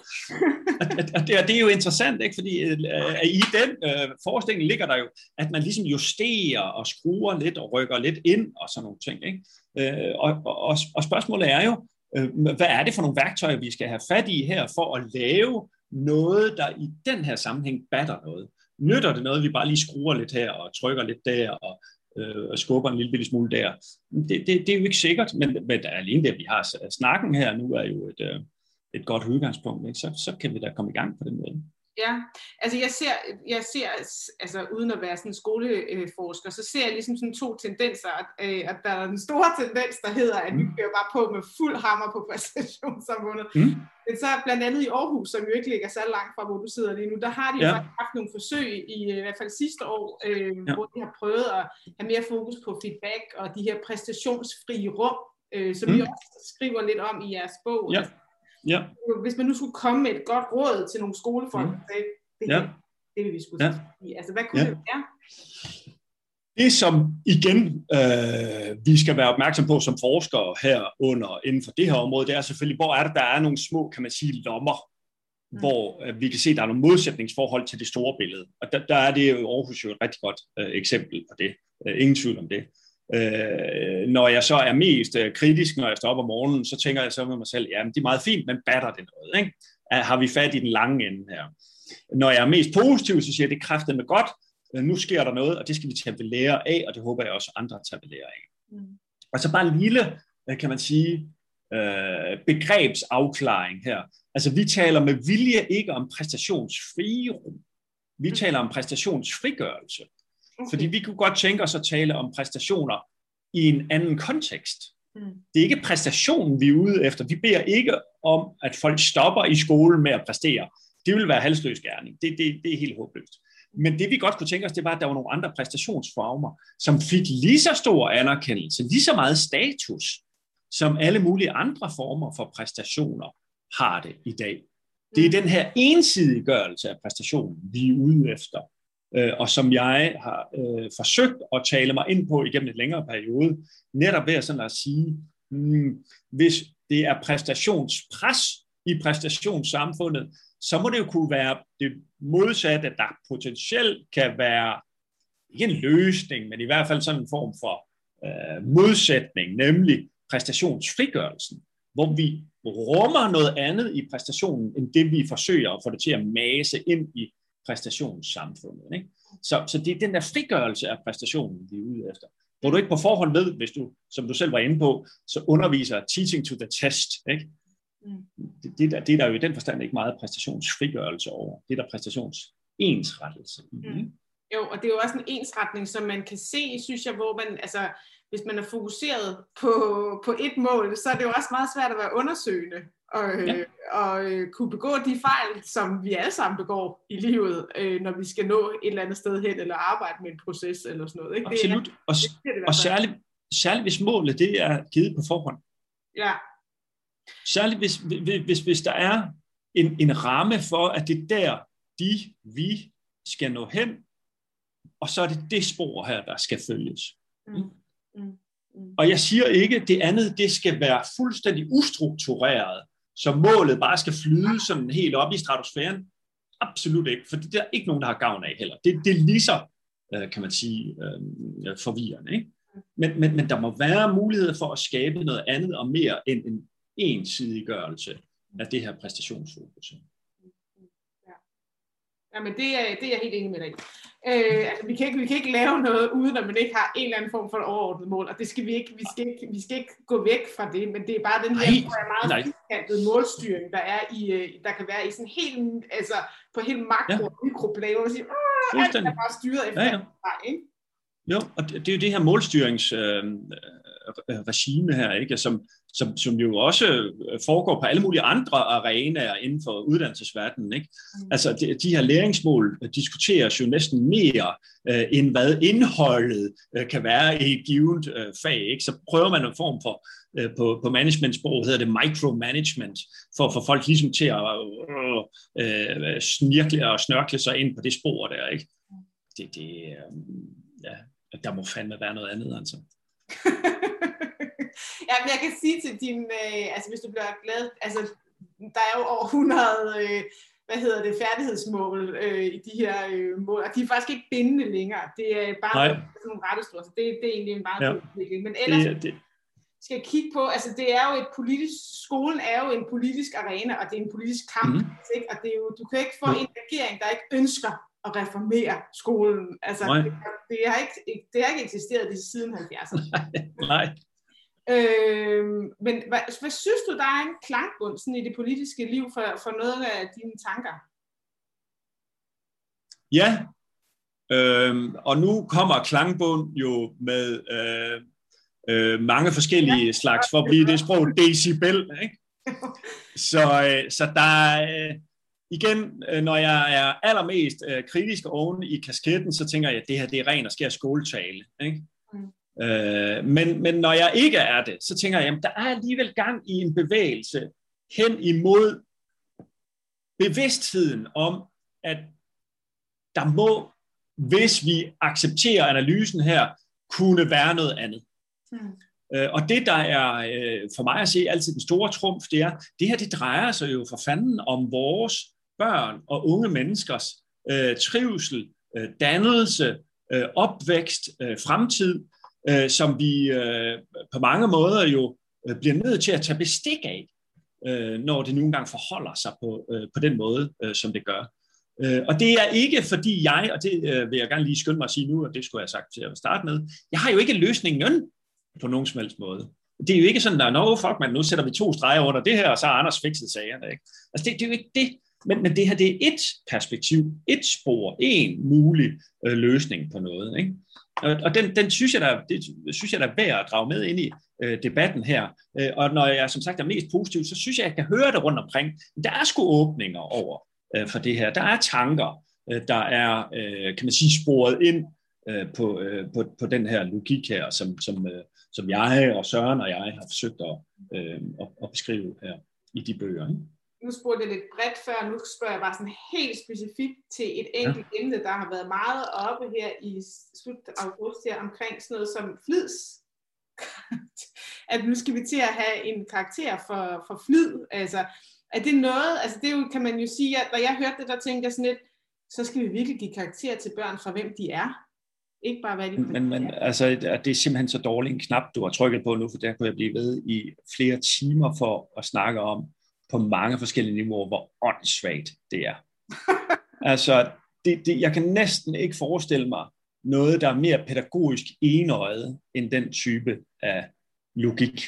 og det, og det er jo interessant, ikke? fordi øh, i den øh, forestilling ligger der jo, at man ligesom justerer og skruer lidt og rykker lidt ind og sådan nogle ting. Ikke? Øh, og, og, og spørgsmålet er jo, øh, hvad er det for nogle værktøjer, vi skal have fat i her for at lave noget, der i den her sammenhæng batter noget? Nytter det noget, vi bare lige skruer lidt her og trykker lidt der og øh, skubber en lille bitte smule der? Det, det, det er jo ikke sikkert, men, men alene det, vi har snakken her nu, er jo et, øh, et godt udgangspunkt, ikke? Så, så kan vi da komme i gang på den måde. Ja, altså jeg ser, jeg ser altså uden at være sådan skoleforsker, så ser jeg ligesom sådan to tendenser, at, øh, at der er en stor tendens, der hedder, at vi mm. kører bare på med fuld hammer på præstationssamfundet. Mm. Men så blandt andet i Aarhus, som jo ikke ligger så langt fra, hvor du sidder lige nu, der har de ja. faktisk haft nogle forsøg, i, i hvert fald sidste år, øh, ja. hvor de har prøvet at have mere fokus på feedback og de her præstationsfrie rum, øh, som mm. vi også skriver lidt om i jeres bog. Ja. Altså, Ja. Hvis man nu skulle komme med et godt råd til nogle skolefolk, mm. det, det, ja. det vil vi skulle ja. sige. Altså, hvad kunne ja. det være? Det, som igen øh, vi skal være opmærksom på som forskere her under inden for det her område, det er selvfølgelig, hvor er det, der er nogle små, kan man sige, lommer, mm. hvor øh, vi kan se, der er nogle modsætningsforhold til det store billede. Og der, der er det jo Aarhus jo et rigtig godt øh, eksempel på det. Øh, ingen tvivl om det. Øh, når jeg så er mest øh, kritisk, når jeg står op om morgenen, så tænker jeg så med mig selv, ja, det er meget fint, men batter det noget? Ikke? Har vi fat i den lange ende her? Når jeg er mest positiv, så siger jeg, det kræfter med godt, øh, nu sker der noget, og det skal vi tage ved lære af, og det håber jeg også andre tager ved lære af. Mm. Og så bare en lille, kan man sige, øh, begrebsafklaring her. Altså vi taler med vilje ikke om præstationsfri rum. Vi mm. taler om præstationsfrigørelse. Okay. Fordi vi kunne godt tænke os at tale om præstationer i en anden kontekst. Mm. Det er ikke præstationen, vi er ude efter. Vi beder ikke om, at folk stopper i skolen med at præstere. Det vil være halsløs gerning. Det, det, det er helt håbløst. Men det vi godt kunne tænke os, det var, at der var nogle andre præstationsformer, som fik lige så stor anerkendelse, lige så meget status, som alle mulige andre former for præstationer har det i dag. Det er mm. den her ensidiggørelse af præstationen, vi er ude efter øh, og som jeg har øh, forsøgt at tale mig ind på igennem en længere periode, netop ved at, sådan at sige, hmm, hvis det er præstationspres i præstationssamfundet, så må det jo kunne være det modsatte, at der potentielt kan være ikke en løsning, men i hvert fald sådan en form for øh, modsætning, nemlig præstationsfrigørelsen, hvor vi rummer noget andet i præstationen, end det vi forsøger at få det til at mase ind i præstationssamfundet. Ikke? Så, så det er den der frigørelse af præstationen, vi er ude efter. Hvor du ikke på forhånd ved, hvis du, som du selv var inde på, så underviser teaching to the test. Ikke? Mm. Det, det, der, det er der jo i den forstand ikke meget præstationsfrigørelse over. Det er der præstationsensrettelse. Mm. Jo, og det er jo også en ensretning, som man kan se, synes jeg, hvor man, altså, hvis man er fokuseret på, på et mål, så er det jo også meget svært at være undersøgende og, ja. Øh, og øh, kunne begå de fejl, som vi alle sammen begår i livet, øh, når vi skal nå et eller andet sted hen, eller arbejde med en proces, eller sådan noget. Ikke? Absolut, det er, og, det er det og særligt, særligt hvis målet det er givet på forhånd. Ja. Særligt hvis, hvis, hvis der er en, en ramme for, at det er der, de, vi skal nå hen, og så er det det spor her, der skal følges. Mm. Mm. Mm. Og jeg siger ikke, at det andet det skal være fuldstændig ustruktureret, så målet bare skal flyde sådan helt op i stratosfæren. Absolut ikke, for det er ikke nogen, der har gavn af heller. Det, det er lige så, øh, kan man sige, øh, forvirrende. Ikke? Men, men, men der må være mulighed for at skabe noget andet og mere end en ensidiggørelse af det her præstationsfokus. Ja. Jamen, det er, det er jeg helt enig med dig Øh, altså, vi, kan ikke, vi kan ikke lave noget, uden at man ikke har en eller anden form for overordnet mål, og det skal vi ikke, vi skal ikke, vi skal ikke gå væk fra det, men det er bare den her nej, meget firkantede målstyring, der er i, øh, der kan være i sådan helt, altså på helt makro- ja. mikroplan, hvor man siger, alt er bare styret efter ja, ja. ikke? Jo, og det, det er jo det her målstyringsregime øh, her, ikke? Som, som, som jo også øh, foregår på alle mulige andre arenaer inden for uddannelsesverdenen. Ikke? Mm. Altså de, de her læringsmål diskuteres jo næsten mere, øh, end hvad indholdet øh, kan være i et givet øh, fag. Ikke? Så prøver man en form for, øh, på, på managementsprog hedder det micromanagement, for at få folk ligesom til at øh, øh, snirkle og snørkle sig ind på det spor der. Ikke? Det, det, øh, ja, der må fandme være noget andet, altså. [laughs] ja, men jeg kan sige til din, øh, altså hvis du bliver glad, altså der er jo over 100, øh, hvad hedder det, færdighedsmål øh, i de her øh, mål, og de er faktisk ikke bindende længere. Det er bare Nej. sådan nogle rettestor, så det, det er egentlig en meget ja. god udvikling. Men ellers det, det. skal jeg kigge på, altså det er jo et politisk, skolen er jo en politisk arena, og det er en politisk kamp, mm. ikke? og det er jo, du kan ikke få ja. en regering, der ikke ønsker at reformere skolen. Altså, det, det, har ikke, det har ikke eksisteret lige siden 70'erne. [laughs] Nej. Øh, men hvad, hvad synes du, der er en klangbund sådan i det politiske liv for, for noget af dine tanker? Ja, øh, og nu kommer klangbund jo med øh, øh, mange forskellige ja. slags, for at blive det sprog, decibel. Ikke? [laughs] Så, øh, så der er, øh, igen, øh, når jeg er allermest øh, kritisk oven i kasketten, så tænker jeg, at det her det er ren og skær skoletale. Ikke? Mm. Øh, men, men når jeg ikke er det, så tænker jeg, at der er alligevel gang i en bevægelse hen imod bevidstheden om, at der må, hvis vi accepterer analysen her, kunne være noget andet. Mm. Øh, og det, der er øh, for mig at se altid den store trumf, det er, det her det drejer sig jo for fanden om vores børn og unge menneskers øh, trivsel, øh, dannelse, øh, opvækst, øh, fremtid, øh, som vi øh, på mange måder jo øh, bliver nødt til at tage bestik af, øh, når det nogle gange forholder sig på, øh, på den måde, øh, som det gør. Øh, og det er ikke fordi jeg, og det øh, vil jeg gerne lige skynde mig at sige nu, og det skulle jeg have sagt til at starte med, jeg har jo ikke løsningen på nogen som helst måde. Det er jo ikke sådan, at no, fuck man, nu sætter vi to streger under det her, og så har Anders fikset sagerne. Ikke? Altså det, det er jo ikke det. Men, men det her, det er et perspektiv, et spor, en mulig øh, løsning på noget. Ikke? Og, og den, den synes jeg, der, det synes jeg, der er værd at drage med ind i øh, debatten her. Øh, og når jeg som sagt er mest positiv, så synes jeg, jeg kan høre det rundt omkring. Der er sgu åbninger over øh, for det her. Der er tanker, øh, der er, øh, kan man sige, sporet ind øh, på, øh, på, på den her logik her, som, som, øh, som jeg og Søren og jeg har forsøgt at, øh, at, at beskrive her i de bøger. Ikke? Nu spurgte jeg lidt bredt før, nu spørger jeg bare sådan helt specifikt til et enkelt ja. emne, der har været meget oppe her i slut august her, omkring sådan noget som flids. [laughs] at nu skal vi til at have en karakter for, for flid. Altså, er det noget, altså det jo, kan man jo sige, at når jeg hørte det, der tænkte jeg sådan lidt, så skal vi virkelig give karakter til børn for hvem de er. Ikke bare hvad de men, men altså, det er simpelthen så dårlig en knap, du har trykket på nu, for der kunne jeg blive ved i flere timer for at snakke om, på mange forskellige niveauer, hvor åndssvagt det er. [laughs] altså, det, det, jeg kan næsten ikke forestille mig noget, der er mere pædagogisk enøjet end den type af logik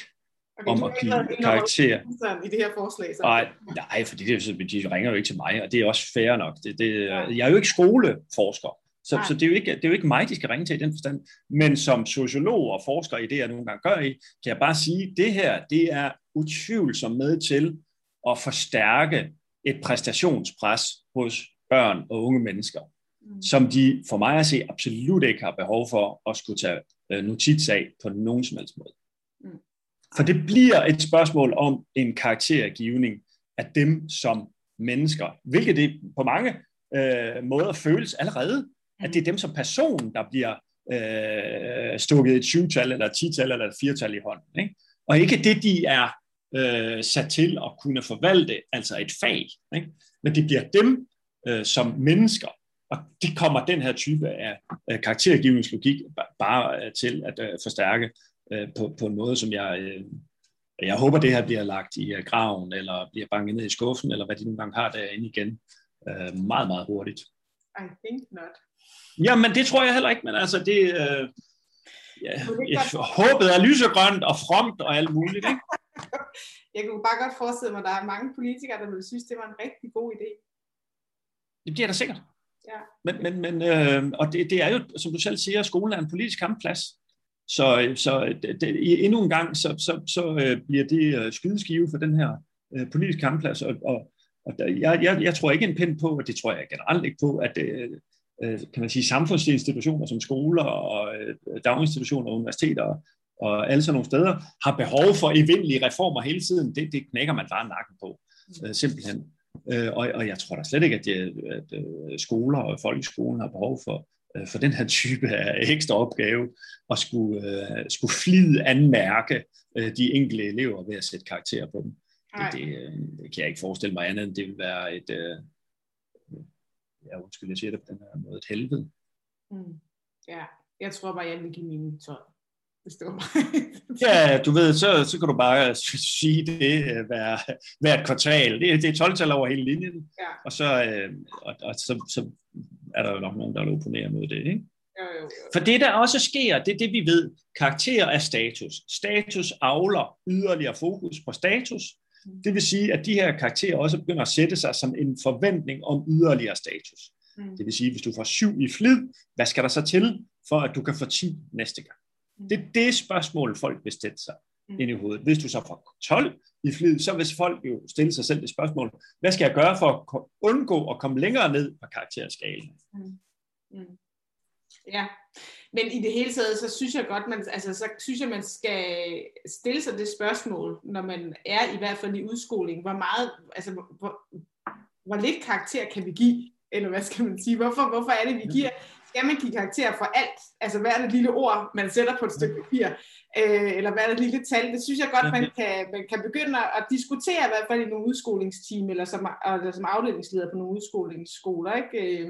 okay, om at give karakter. I det her forslag? Så. Nej, nej, fordi det, de ringer jo ikke til mig, og det er også fair nok. Det, det, jeg er jo ikke skoleforsker, så, så det, er jo ikke, det er jo ikke mig, de skal ringe til i den forstand. Men som sociolog og forsker i det, jeg nogle gange gør i, kan jeg bare sige, at det her, det er utvivlsomt med til at forstærke et præstationspres hos børn og unge mennesker, mm. som de for mig at se absolut ikke har behov for at skulle tage øh, notits af på nogen som helst måde. Mm. For det bliver et spørgsmål om en karaktergivning af dem som mennesker, hvilket det på mange øh, måder føles allerede, mm. at det er dem som person, der bliver øh, stukket et syvtal eller et tital eller et firtal i hånden. Ikke? Og ikke det, de er øh, sat til at kunne forvalte, altså et fag. Ikke? Men det bliver dem øh, som mennesker, og det kommer den her type af øh, karaktergivningslogik bare øh, til at øh, forstærke øh, på, på en måde, som jeg, øh, jeg håber, det her bliver lagt i øh, graven, eller bliver banket ned i skuffen, eller hvad de nogle gange har derinde igen, øh, meget, meget hurtigt. I think not. Ja, men det tror jeg heller ikke, men altså det... Øh, ja, håbet er lysegrønt og fromt og alt muligt, ikke? Jeg kunne bare godt forestille mig, at der er mange politikere, der vil synes, det var en rigtig god idé. Det bliver der sikkert. Ja. Men, men, men øh, og det, det er jo, som du selv siger, at skolen er en politisk kampplads. Så, så det, det, endnu en gang, så, så, så øh, bliver det øh, skydeskive for den her øh, politiske kampplads. Og, og, og der, jeg, jeg, jeg tror ikke en pind på, og det tror jeg generelt ikke på, at øh, øh kan man sige, samfundsinstitutioner som skoler og øh, daginstitutioner og universiteter og alle sådan nogle steder, har behov for evindelige reformer hele tiden. Det, det knækker man bare nakken på, øh, simpelthen. Øh, og, og jeg tror da slet ikke, at, det, at øh, skoler og folkeskolen har behov for øh, for den her type af ekstra opgave at skulle, øh, skulle flide anmærke øh, de enkelte elever ved at sætte karakterer på dem. Det, det, øh, det kan jeg ikke forestille mig andet end det vil være et, øh, ja, undskyld, jeg siger det på den her måde, et helvede. Mm. Ja, jeg tror bare, jeg vil give mine 12 hvis det var mig. [laughs] ja, du ved, så, så kan du bare [laughs] sige det hver, hvert kvartal. Det, det er 12 over hele linjen. Ja. Og, så, øh, og, og så, så er der jo nok nogen, der vil opponere mod det, ikke? Jo, jo, jo. For det, der også sker, det er det, vi ved. Karakter er status. Status avler yderligere fokus på status. Mm. Det vil sige, at de her karakterer også begynder at sætte sig som en forventning om yderligere status. Mm. Det vil sige, hvis du får syv i flid, hvad skal der så til, for at du kan få 10 næste gang? Det er det spørgsmål, folk vil stille sig mm. ind i hovedet. Hvis du så får 12 i flid, så vil folk jo stille sig selv det spørgsmål, hvad skal jeg gøre for at undgå at komme længere ned på karakterskalen? Mm. Mm. Ja, men i det hele taget, så synes jeg godt, man, altså, så synes jeg, man skal stille sig det spørgsmål, når man er i hvert fald i udskoling, hvor meget, altså, hvor, hvor lidt karakter kan vi give, eller hvad skal man sige, hvorfor, hvorfor er det, vi giver skal man give karakter for alt? Altså hvad er det lille ord, man sætter på et stykke papir? Øh, eller hvad er det lille tal? Det synes jeg godt, man kan, man kan begynde at diskutere i hvert fald i nogle udskolingsteam, eller som, eller som afdelingsleder på nogle udskolingsskoler. Ikke? Øh,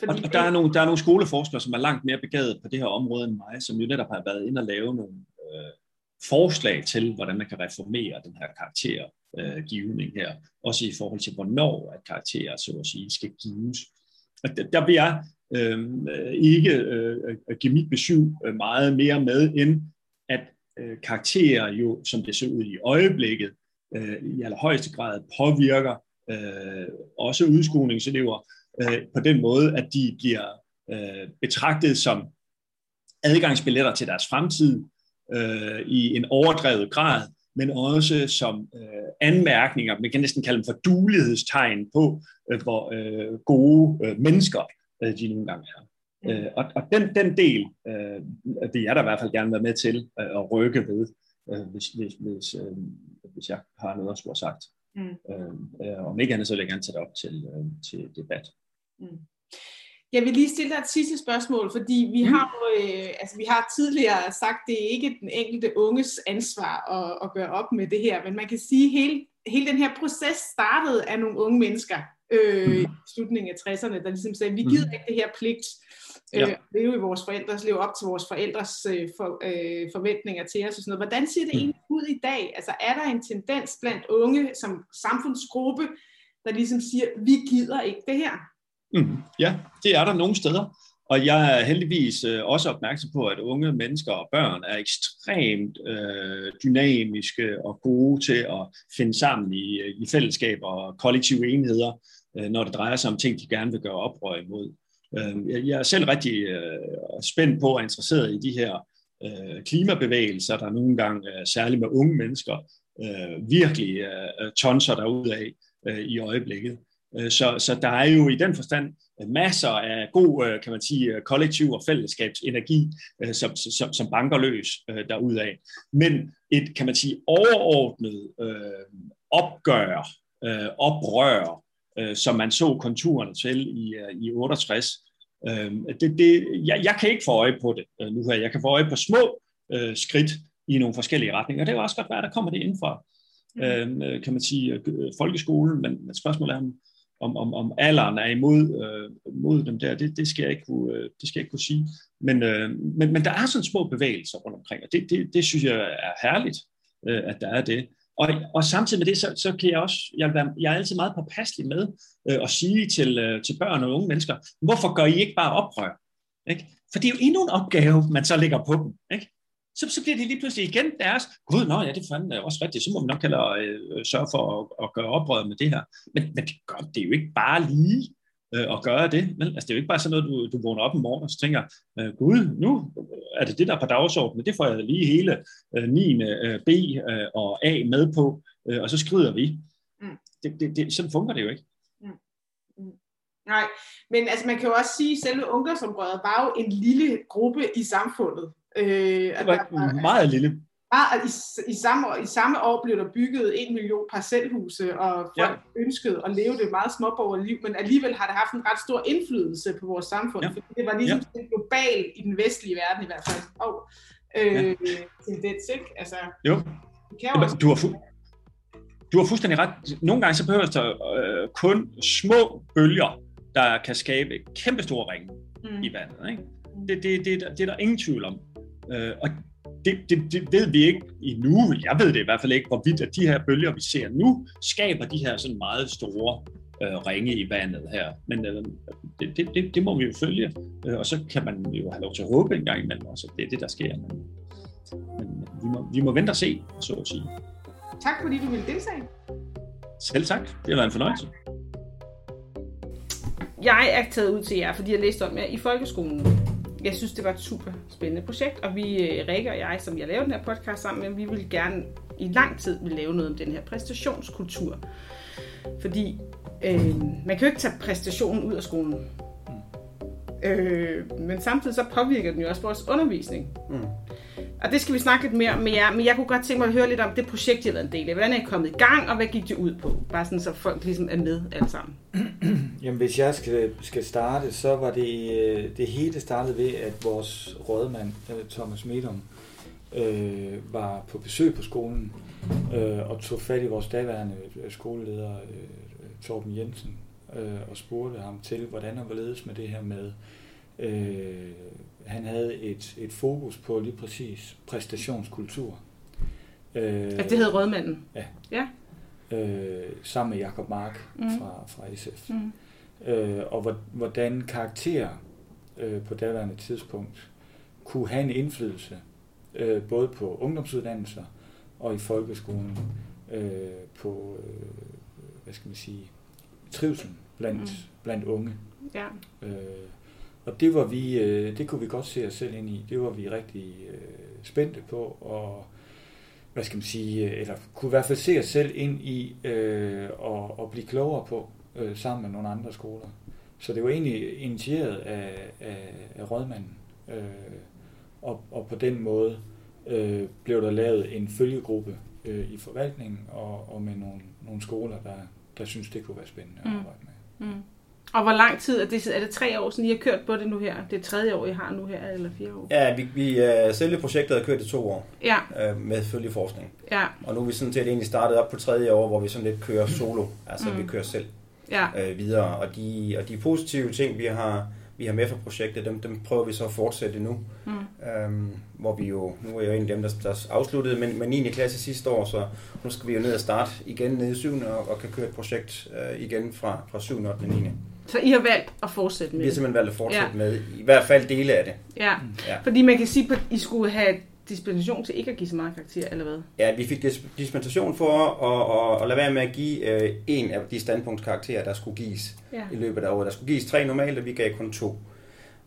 fordi og der er, nogle, der er nogle skoleforskere, som er langt mere begavet på det her område end mig, som jo netop har været inde og lave nogle øh, forslag til, hvordan man kan reformere den her karaktergivning øh, her, også i forhold til, hvornår at karakterer, så at sige, skal gives. Og der, der vil jeg øh, ikke øh, give mit besøg meget mere med, end at øh, karakterer jo, som det ser ud i øjeblikket, øh, i allerhøjeste grad påvirker øh, også udskolingselever øh, på den måde, at de bliver øh, betragtet som adgangsbilletter til deres fremtid øh, i en overdrevet grad, men også som øh, anmærkninger, man kan næsten kalde dem for dulighedstegn på, øh, hvor øh, gode øh, mennesker øh, de nogle gange er. Øh, og og den, den del øh, vil jeg da i hvert fald gerne være med til øh, at rykke ved, øh, hvis, hvis, hvis, øh, hvis jeg har noget at skulle have sagt. Mm. Øh, øh, om ikke andet, så vil jeg gerne tage det op til, øh, til debat. Mm. Jeg vil lige stille dig et sidste spørgsmål, fordi vi mm. har øh, altså vi har tidligere sagt, det er ikke den enkelte unges ansvar at, at gøre op med det her, men man kan sige, at hele, hele den her proces startede af nogle unge mennesker, øh, mm. i slutningen af 60'erne, der ligesom sagde, vi gider mm. ikke det her pligt, øh, ja. leve i vores forældres, leve op til vores forældres øh, for, øh, forventninger til os og sådan noget. Hvordan ser det mm. egentlig ud i dag? Altså er der en tendens blandt unge som samfundsgruppe, der ligesom siger, vi gider ikke det her? Mm. Ja, det er der nogle steder. Og jeg er heldigvis øh, også opmærksom på, at unge mennesker og børn er ekstremt øh, dynamiske og gode til at finde sammen i, i fællesskaber og kollektive enheder, øh, Øh, når det drejer sig om ting, de gerne vil gøre oprør imod. Øh, jeg, er selv rigtig øh, spændt på og interesseret i de her klimabevægelser, der nogle gange, særligt med unge mennesker, virkelig tonser derudad i øjeblikket. Så, så der er jo i den forstand masser af god, kan man sige, kollektiv og fællesskabsenergi, som, som, som banker løs derudaf. Men et, kan man sige, overordnet øh, opgør, øh, oprør, øh, som man så konturerne til i, i 68, øh, det, det, jeg, jeg kan ikke få øje på det nu her. Jeg kan få øje på små øh, skridt i nogle forskellige retninger. Det er jo også godt være, der kommer det indenfra, mm. øh, kan man sige, folkeskolen, men spørgsmålet er, om, om, om alderen er imod øh, mod dem der, det, det, skal jeg ikke kunne, øh, det skal jeg ikke kunne sige. Men, øh, men, men der er sådan små bevægelser rundt omkring, og det, det, det synes jeg er herligt, øh, at der er det. Og, og samtidig med det, så, så kan jeg også, jeg, være, jeg er altid meget påpasselig med øh, at sige til, øh, til børn og unge mennesker, hvorfor gør I ikke bare oprør? Ikke? For det er jo endnu en opgave, man så lægger på dem. Ikke? Så, så bliver det lige pludselig igen deres, gud, nå ja, det er fandme også rigtigt, så må vi nok heller øh, sørge for at, at gøre oprør med det her. Men, men det, gør, det er jo ikke bare lige øh, at gøre det. Men, altså, det er jo ikke bare sådan noget, du, du vågner op om morgenen og så tænker, øh, gud, nu er det det, der er på dagsordenen, det får jeg lige hele øh, 9. Øh, B øh, og A med på, øh, og så skrider vi. Mm. Det, det, det, sådan fungerer det jo ikke. Mm. Mm. Nej, men altså man kan jo også sige, at selve ungdomsområdet var jo en lille gruppe i samfundet. Øh, det var, var meget lille. Bare, i, i, samme, I samme år blev der bygget en million parcelhuse, og folk ja. ønskede at leve det meget småborgerligt liv, men alligevel har det haft en ret stor indflydelse på vores samfund, ja. fordi det var ligesom ja. global i den vestlige verden i hvert fald. Og, øh, ja. tendens, ikke? Altså, jo. Kan jo også... du, har fu- du har fuldstændig ret. Nogle gange så behøver der øh, kun små bølger, der kan skabe kæmpe store ringe mm. i vandet. Ikke? Det, det, det, det er der ingen tvivl om. Øh, og det, det, det ved vi ikke endnu. Jeg ved det i hvert fald ikke, hvorvidt at de her bølger, vi ser nu, skaber de her sådan meget store øh, ringe i vandet her. Men øh, det, det, det, det må vi jo følge, øh, og så kan man jo have lov til at håbe en gang imellem også, at det er det, der sker. Men, men vi, må, vi må vente og se, så at sige. Tak fordi du ville deltage. Selv tak. Det har været en fornøjelse. Jeg er taget ud til jer, fordi jeg læste om jer i folkeskolen jeg synes, det var et super spændende projekt, og vi, øh, Rikke og jeg, som jeg lavede den her podcast sammen med, vi vil gerne i lang tid vil lave noget om den her præstationskultur. Fordi øh, man kan jo ikke tage præstationen ud af skolen. Øh, men samtidig så påvirker den jo også vores undervisning. Mm. Og det skal vi snakke lidt mere om med jer, men jeg kunne godt tænke mig at høre lidt om det projekt, I har været en del af. Hvordan er I kommet i gang, og hvad gik det ud på? Bare sådan, så folk ligesom er med alle sammen. [clears throat] Jamen, hvis jeg skal, skal starte, så var det, øh, det hele startede ved, at vores rådmand, øh, Thomas Medum, øh, var på besøg på skolen øh, og tog fat i vores daværende øh, skoleleder, øh, Torben Jensen, øh, og spurgte ham til, hvordan han var ledes med det her med øh, han havde et, et fokus på lige præcis præstationskultur. Øh, altså det hed Rødmanden? Ja. ja. Øh, sammen med Jakob Mark mm. fra, fra SF. Mm. Øh, og hvordan karakterer øh, på daværende tidspunkt kunne have en indflydelse øh, både på ungdomsuddannelser og i folkeskolen øh, på, øh, hvad skal man sige, trivsel blandt, mm. blandt unge. Ja. Øh, og det var vi, øh, det kunne vi godt se os selv ind i. Det var vi rigtig øh, spændte på, og hvad skal man sige, øh, eller kunne i hvert fald se os selv ind i øh, og, og blive klogere på øh, sammen med nogle andre skoler. Så det var egentlig initieret af, af, af rådmanden. Øh, og, og på den måde øh, blev der lavet en følgegruppe øh, i forvaltningen og, og med nogle, nogle skoler, der, der synes det kunne være spændende at mm. arbejde med. Mm. Og hvor lang tid er det? Er det tre år siden, I har kørt på det nu her? Det er tredje år, I har nu her, eller fire år? Ja, vi, vi uh, selve projektet har kørt i to år ja. uh, med følgeforskning. Ja. Og nu er vi sådan set egentlig startet op på tredje år, hvor vi sådan lidt kører solo, altså mm. vi kører selv ja. uh, videre. Og de, og de positive ting, vi har, vi har med fra projektet, dem, dem prøver vi så at fortsætte nu. Mm. Um, hvor vi jo, nu er jeg jo en af dem, der, der afsluttede med, med 9. klasse sidste år, så nu skal vi jo ned og starte igen nede i 7. og, og kan køre et projekt uh, igen fra, fra 7. og 8. 9. Så I har valgt at fortsætte med Vi har simpelthen valgt at fortsætte ja. med, i hvert fald dele af det. Ja, ja. fordi man kan sige, at I skulle have dispensation til ikke at give så meget karakter, eller hvad? Ja, vi fik dispensation for at, at, at lade være med at give øh, en af de standpunktskarakterer, der skulle gives ja. i løbet af året. Der skulle gives tre normalt, og vi gav kun to.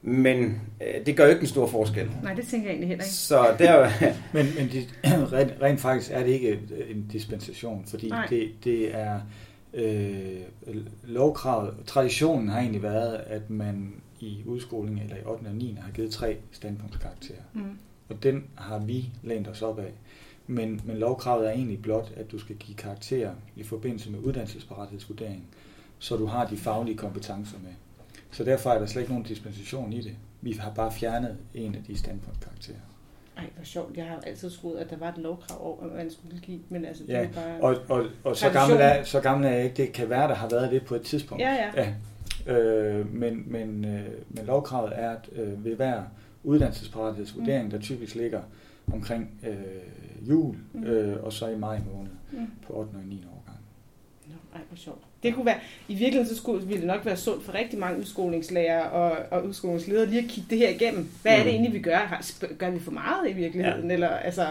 Men øh, det gør jo ikke en stor forskel. Nej, det tænker jeg egentlig heller ikke. Så der... [laughs] men men det, [clears throat] rent, rent faktisk er det ikke en dispensation, fordi det, det er øh, lovkravet, traditionen har egentlig været, at man i udskolingen eller i 8. og 9. har givet tre standpunktskarakterer. Mm. Og den har vi lænt os op af. Men, men lovkravet er egentlig blot, at du skal give karakterer i forbindelse med uddannelsesparathedsvurdering, så du har de faglige kompetencer med. Så derfor er der slet ikke nogen dispensation i det. Vi har bare fjernet en af de standpunktkarakterer. Ej, hvor sjovt. Jeg har altid troet, at der var et lovkrav over, at man skulle give, men altså, ja, det er bare... Og, og, og så, gammel er, så gammel er jeg ikke. Det kan være, der har været det på et tidspunkt. Ja, ja. ja. Øh, men, men, øh, men lovkravet er, at øh, ved hver uddannelsesparathedsvurdering, mm. der typisk ligger omkring øh, jul, mm. øh, og så i maj måned mm. på 8. og 9. årgang. Nå, ej, hvor sjovt. Det kunne være, i virkeligheden så skulle, ville det nok være sundt for rigtig mange udskolingslærer og, og udskolingsledere lige at kigge det her igennem. Hvad mm. er det mm. egentlig, vi gør? Gør vi for meget i virkeligheden? Ja. Eller, altså,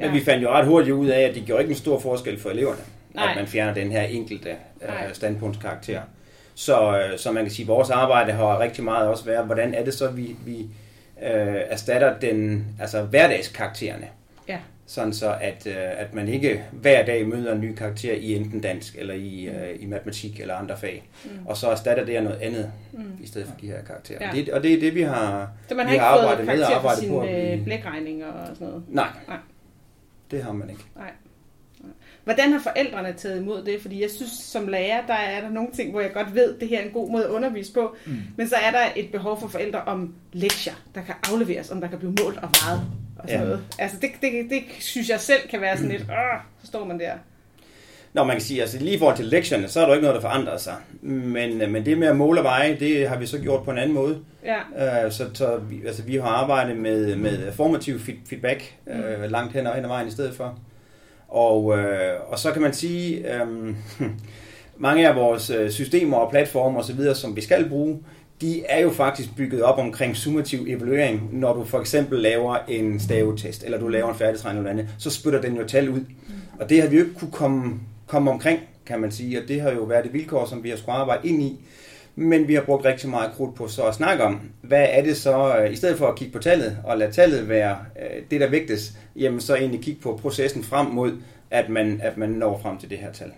ja. Men vi fandt jo ret hurtigt ud af, at det gjorde ikke en stor forskel for eleverne, Nej. at man fjerner den her enkelte uh, standpunktskarakter. Så, uh, så man kan sige, at vores arbejde har rigtig meget også været, hvordan er det så, vi, vi uh, erstatter den, altså hverdagskaraktererne. Ja sådan så at, øh, at man ikke hver dag møder en ny karakter i enten dansk eller i, mm. øh, i matematik eller andre fag, mm. og så erstatter det af noget andet mm. i stedet for de her karakterer. Ja. Det, og det er det, vi har, så man har vi har arbejdet med og arbejdet på. Øh, blækregninger og sådan noget? Nej, Nej, det har man ikke. Nej. Hvordan har forældrene taget imod det? Fordi jeg synes, som lærer, der er der nogle ting, hvor jeg godt ved, at det her er en god måde at undervise på. Mm. Men så er der et behov for forældre om lektier, der kan afleveres, om der kan blive målt og meget og sådan ja. noget. Altså det, det, det synes jeg selv kan være sådan lidt, åh, så står man der. Nå, man kan sige, altså lige i forhold til lektierne, så er der ikke noget, der forandrer sig. Men, øh, men det med at måle og veje, det har vi så gjort på en anden måde. Ja. Uh, så så vi, altså, vi har arbejdet med, med formativ feedback uh, langt hen og hen ad vejen i stedet for. Og, uh, og så kan man sige, um, [laughs] mange af vores systemer og platforme osv., som vi skal bruge, de er jo faktisk bygget op omkring summativ evaluering. Når du for eksempel laver en stavetest, eller du laver en færdigtræning eller andet, så spytter den jo tal ud. Og det har vi jo ikke kunne komme, komme omkring, kan man sige, og det har jo været et vilkår, som vi har skulle arbejde ind i. Men vi har brugt rigtig meget krudt på så at snakke om, hvad er det så, øh, i stedet for at kigge på tallet og lade tallet være øh, det, der vægtes, jamen så egentlig kigge på processen frem mod, at man, at man når frem til det her tal,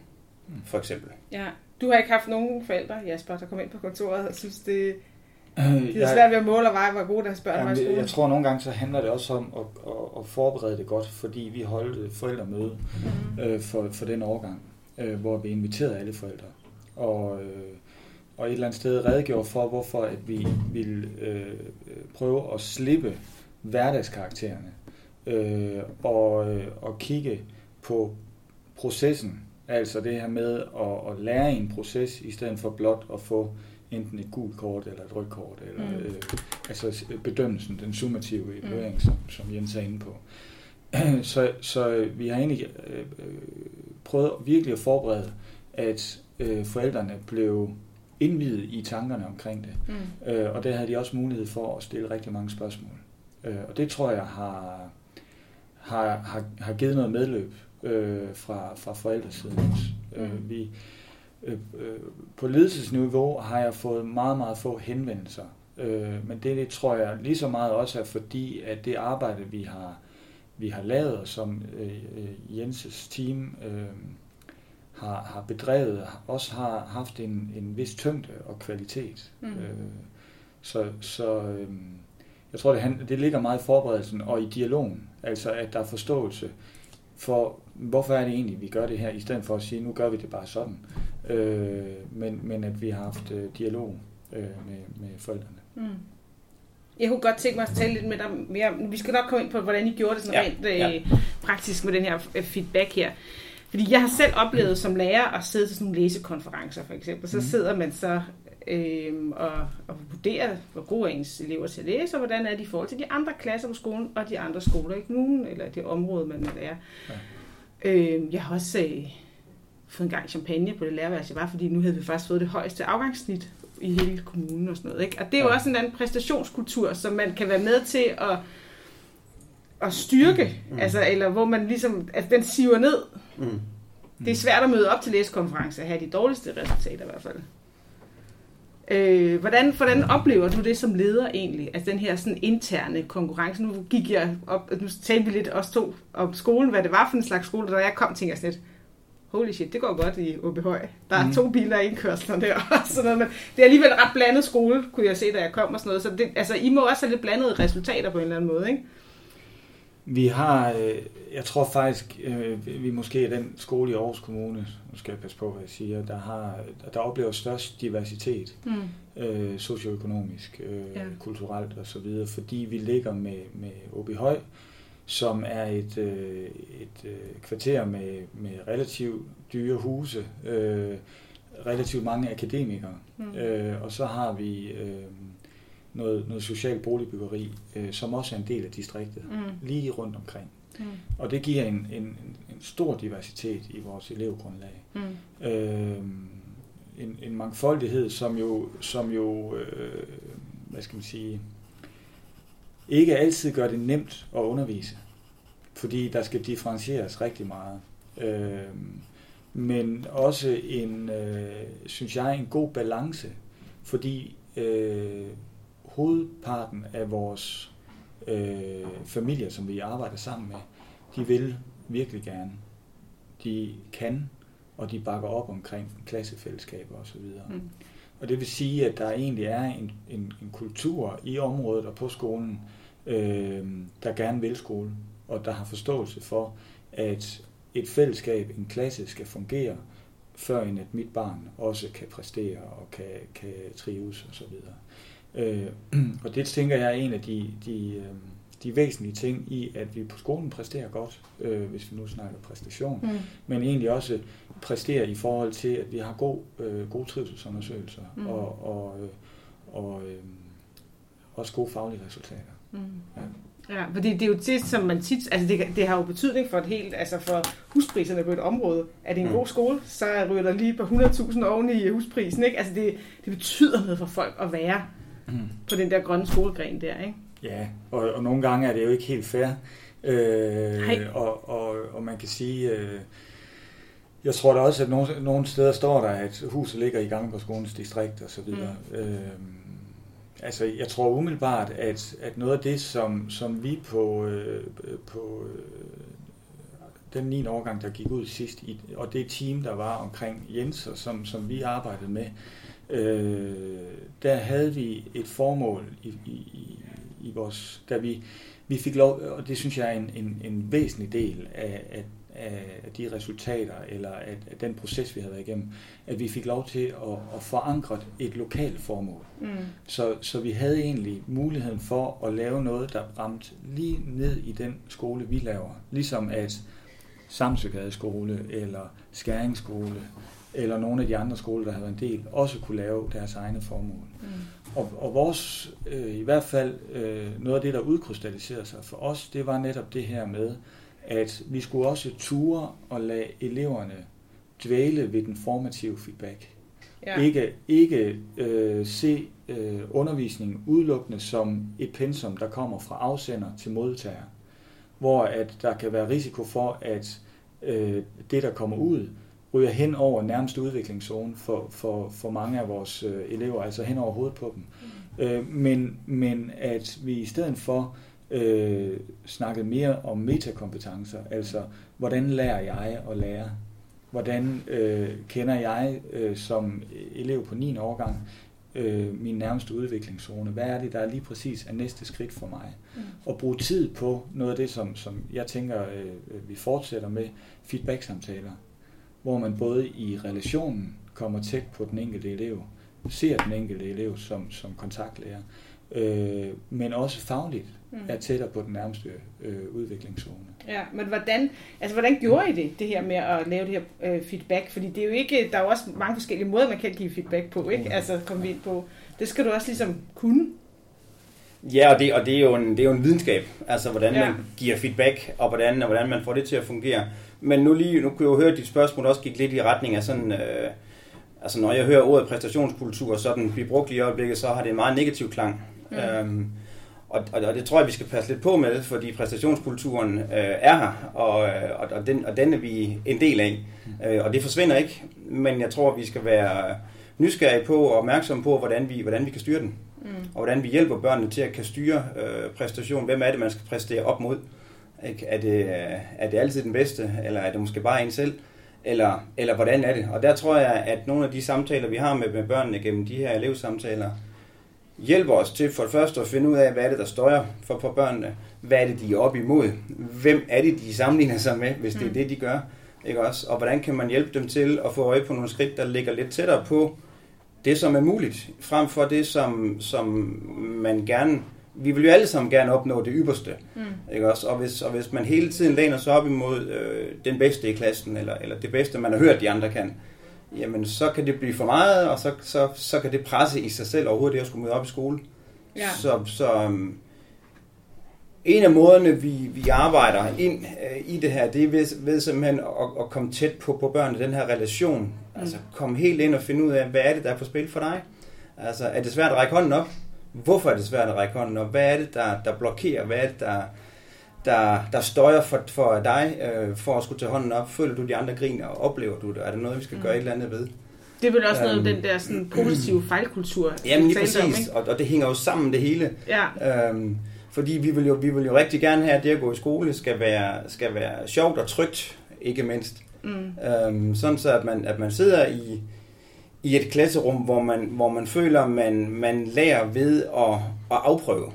for eksempel. Ja, du har ikke haft nogen forældre, Jasper, der kom ind på kontoret og synes, det, øh, det er svært ved at måle og veje, hvor gode deres børn var i skolen. Jeg tror nogle gange, så handler det også om at, at, at forberede det godt, fordi vi holdt forældremøde mm. øh, for, for den årgang, øh, hvor vi inviterede alle forældre. Og, øh, og et eller andet sted redegjorde for, hvorfor at vi ville øh, prøve at slippe hverdagskaraktererne øh, og, øh, og kigge på processen Altså det her med at, at lære en proces, i stedet for blot at få enten et gult kort eller et rødt kort, eller mm. øh, altså bedømmelsen, den summative evaluering, mm. som, som Jens er inde på. [clears throat] så, så vi har egentlig øh, prøvet virkelig at forberede, at øh, forældrene blev indvidet i tankerne omkring det. Mm. Øh, og der havde de også mulighed for at stille rigtig mange spørgsmål. Øh, og det tror jeg har, har, har, har givet noget medløb øh, fra, fra forældresiden også. Mm. Øh, vi, øh, øh, på ledelsesniveau har jeg fået meget, meget få henvendelser. Øh, men det, det tror jeg lige så meget også er fordi, at det arbejde, vi har, vi har lavet, som øh, øh Jenses team øh, har, har bedrevet, også har haft en, en vis tyngde og kvalitet. Mm. Øh, så så øh, jeg tror, det, det ligger meget i forberedelsen og i dialogen, altså at der er forståelse for, hvorfor er det egentlig, vi gør det her, i stedet for at sige, nu gør vi det bare sådan. Øh, men, men at vi har haft øh, dialog øh, med, med forældrene. Mm. Jeg kunne godt tænke mig at tale lidt med dig mere. Vi skal nok komme ind på, hvordan I gjorde det sådan ja, rent øh, ja. praktisk med den her øh, feedback her. Fordi jeg har selv oplevet som lærer at sidde til sådan nogle læsekonferencer for eksempel. Så mm. sidder man så øh, og, og vurderer, hvor gode er ens elever til at læse, og hvordan er de i forhold til de andre klasser på skolen, og de andre skoler i kommunen, eller det område, man lærer. Ja. Øh, jeg har også øh, fået en gang champagne på det lærerværelse, var, fordi nu havde vi faktisk fået det højeste afgangssnit i hele kommunen og sådan noget. Ikke? Og det er jo ja. også en anden præstationskultur, som man kan være med til at, at styrke, mm. altså, eller hvor man ligesom, altså den siver ned. Mm. Det er svært at møde op til læsekonferencer og have de dårligste resultater i hvert fald. Øh, hvordan, hvordan oplever du det som leder egentlig? Altså den her sådan interne konkurrence. Nu gik jeg op, nu talte vi lidt også to om skolen, hvad det var for en slags skole, da jeg kom, tænkte jeg sådan lidt, holy shit, det går godt i OB Høj. Der er mm. to biler i indkørslen der [laughs] og sådan noget, men det er alligevel ret blandet skole, kunne jeg se, da jeg kom og sådan noget. Så det, altså, I må også have lidt blandede resultater på en eller anden måde, ikke? Vi har, øh, jeg tror faktisk, øh, vi måske er den skole i Aarhus Kommune, nu skal jeg passe på, hvad jeg siger, der, har, der oplever størst diversitet, mm. øh, socioøkonomisk, øh, ja. kulturelt osv., fordi vi ligger med, med OB Høj, som er et, øh, et øh, kvarter med, med relativt dyre huse, øh, relativt mange akademikere, mm. øh, og så har vi... Øh, noget, noget social boligbyggeri, øh, som også er en del af distriktet, mm. lige rundt omkring. Mm. Og det giver en, en, en stor diversitet i vores elevgrundlag. Mm. Øh, en, en mangfoldighed, som jo, som jo øh, hvad skal man sige, ikke altid gør det nemt at undervise, fordi der skal differentieres rigtig meget. Øh, men også en, øh, synes jeg, en god balance, fordi øh, hovedparten af vores øh, familier, som vi arbejder sammen med, de vil virkelig gerne. De kan, og de bakker op omkring klassefællesskaber osv. Mm. Og det vil sige, at der egentlig er en, en, en kultur i området og på skolen, øh, der gerne vil skole, og der har forståelse for, at et fællesskab, en klasse skal fungere, før end at mit barn også kan præstere og kan, kan trives osv. Øh, [clears throat] og det tænker jeg er en af de, de, øh, de væsentlige ting i, at vi på skolen præsterer godt, øh, hvis vi nu snakker præstation, mm. men egentlig også præsterer i forhold til, at vi har god, øh, gode trivselsundersøgelser mm. og, og, øh, og øh, også gode faglige resultater. Mm. Ja. Ja, fordi det er jo det, som man tit... Altså det, det har jo betydning for et helt... Altså for huspriserne på et område. Er det en mm. god skole, så ryger der lige på 100.000 oven i husprisen, ikke? Altså det, det betyder noget for folk at være mm. på den der grønne skolegren der, ikke? Ja, og, og nogle gange er det jo ikke helt fair. Øh, og, og, og man kan sige... Øh, jeg tror da også, at nogle, nogle steder står der, at huset ligger i gang på skolens distrikt og så videre. Mm. Øh, Altså, jeg tror umiddelbart, at, at noget af det, som, som vi på, øh, på øh, den 9. årgang, der gik ud sidst, i, og det team, der var omkring Jens, og som, som vi arbejdede med, øh, der havde vi et formål i, i, i vores, da vi, vi fik lov, og det synes jeg er en, en, en væsentlig del af, af af de resultater, eller af, af den proces, vi havde været igennem, at vi fik lov til at, at forankre et lokalt formål. Mm. Så, så vi havde egentlig muligheden for at lave noget, der ramte lige ned i den skole, vi laver. Ligesom at Samsøgade skole, eller Skæringsskole, eller nogle af de andre skoler, der har været en del, også kunne lave deres egne formål. Mm. Og, og vores, øh, i hvert fald øh, noget af det, der udkrystalliserede sig for os, det var netop det her med, at vi skulle også ture og lade eleverne dvæle ved den formative feedback. Ja. Ikke, ikke øh, se øh, undervisningen udelukkende som et pensum, der kommer fra afsender til modtager, hvor at der kan være risiko for, at øh, det, der kommer ud, ryger hen over nærmeste udviklingszone for, for, for mange af vores øh, elever, altså hen over hovedet på dem. Mm. Øh, men, men at vi i stedet for øh, snakket mere om metakompetencer, altså hvordan lærer jeg at lære? Hvordan øh, kender jeg øh, som elev på 9. årgang øh, min nærmeste udviklingszone? Hvad er det, der er lige præcis er næste skridt for mig? Mm. Og bruge tid på noget af det, som, som jeg tænker, øh, vi fortsætter med, feedback-samtaler, hvor man både i relationen kommer tæt på den enkelte elev, ser den enkelte elev som, som kontaktlærer, øh, men også fagligt mm. er tættere på den nærmeste øh, udviklingszone. Ja, men hvordan, altså, hvordan gjorde I det, det her med at lave det her øh, feedback? Fordi det er jo ikke, der er jo også mange forskellige måder, man kan give feedback på, ikke? Altså komme ind på. Det skal du også ligesom kunne. Ja, og det, og det, er, jo en, det er jo en videnskab, altså hvordan ja. man giver feedback, og hvordan, og hvordan man får det til at fungere. Men nu lige, nu kunne jeg jo høre, at dit spørgsmål også gik lidt i retning af sådan, øh, altså når jeg hører ordet præstationskultur sådan blive brugt lige i øjeblikket, så har det en meget negativ klang. Mm. Øhm, og, og, og det tror jeg, vi skal passe lidt på med, fordi præstationskulturen øh, er her, og, øh, og, og, den, og den er vi en del af. Mm. Øh, og det forsvinder ikke, men jeg tror, vi skal være nysgerrige på og opmærksomme på, hvordan vi, hvordan vi kan styre den. Mm. Og hvordan vi hjælper børnene til at kan styre øh, præstation. Hvem er det, man skal præstere op mod? Ikke? Er, det, er det altid den bedste, eller er det måske bare en selv? Eller, eller hvordan er det? Og der tror jeg, at nogle af de samtaler, vi har med, med børnene gennem de her elevsamtaler, hjælper os til for det første at finde ud af, hvad er det, der støjer for, for børnene. Hvad er det, de er op imod? Hvem er det, de sammenligner sig med, hvis det er mm. det, de gør? Ikke også? Og hvordan kan man hjælpe dem til at få øje på nogle skridt, der ligger lidt tættere på det, som er muligt, frem for det, som, som man gerne... Vi vil jo alle sammen gerne opnå det ypperste. Mm. Ikke også? Og, hvis, og hvis man hele tiden læner sig op imod øh, den bedste i klassen, eller, eller det bedste, man har hørt, de andre kan, jamen så kan det blive for meget, og så, så, så kan det presse i sig selv overhovedet det at skulle møde op i skole. Ja. Så, så um, en af måderne, vi, vi arbejder ind uh, i det her, det er ved, ved simpelthen at, at komme tæt på, på børnene, den her relation. Mm. Altså komme helt ind og finde ud af, hvad er det, der er på spil for dig? Altså, er det svært at række hånden op? Hvorfor er det svært at række hånden op? Hvad er det, der, der blokerer? Hvad er det, der, der, der støjer for, for dig øh, for at skulle tage hånden op? Føler du, de andre griner? Oplever du det? Er det noget, vi skal mm. gøre et eller andet ved? Det er vel også noget um, den der sådan, positive fejlkultur. [clears throat] Jamen lige præcis, om, og, og det hænger jo sammen det hele. Ja. Um, fordi vi vil, jo, vi vil jo rigtig gerne have, at det at gå i skole skal være, skal være sjovt og trygt, ikke mindst. Mm. Um, sådan så, at man, at man sidder i, i et klasserum, hvor man, hvor man føler, at man, man lærer ved at, at afprøve.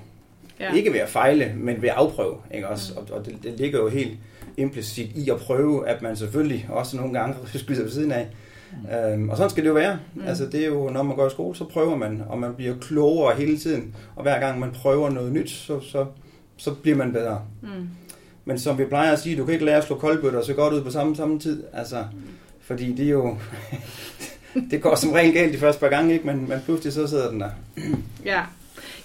Ja. Ikke ved at fejle, men ved at afprøve. Ikke også? Og, og det, det ligger jo helt implicit i at prøve, at man selvfølgelig også nogle gange [laughs] skyder ved siden af. Mm. Øhm, og sådan skal det jo være. Mm. Altså, det er jo, når man går i skole, så prøver man, og man bliver klogere hele tiden. Og hver gang man prøver noget nyt, så, så, så bliver man bedre. Mm. Men som vi plejer at sige, du kan ikke lære at slå koldbøtter så godt ud på samme, samme tid. Altså, mm. Fordi det er jo... [laughs] det går som regel galt de første par gange, ikke? Men, men pludselig så sidder den der. ja.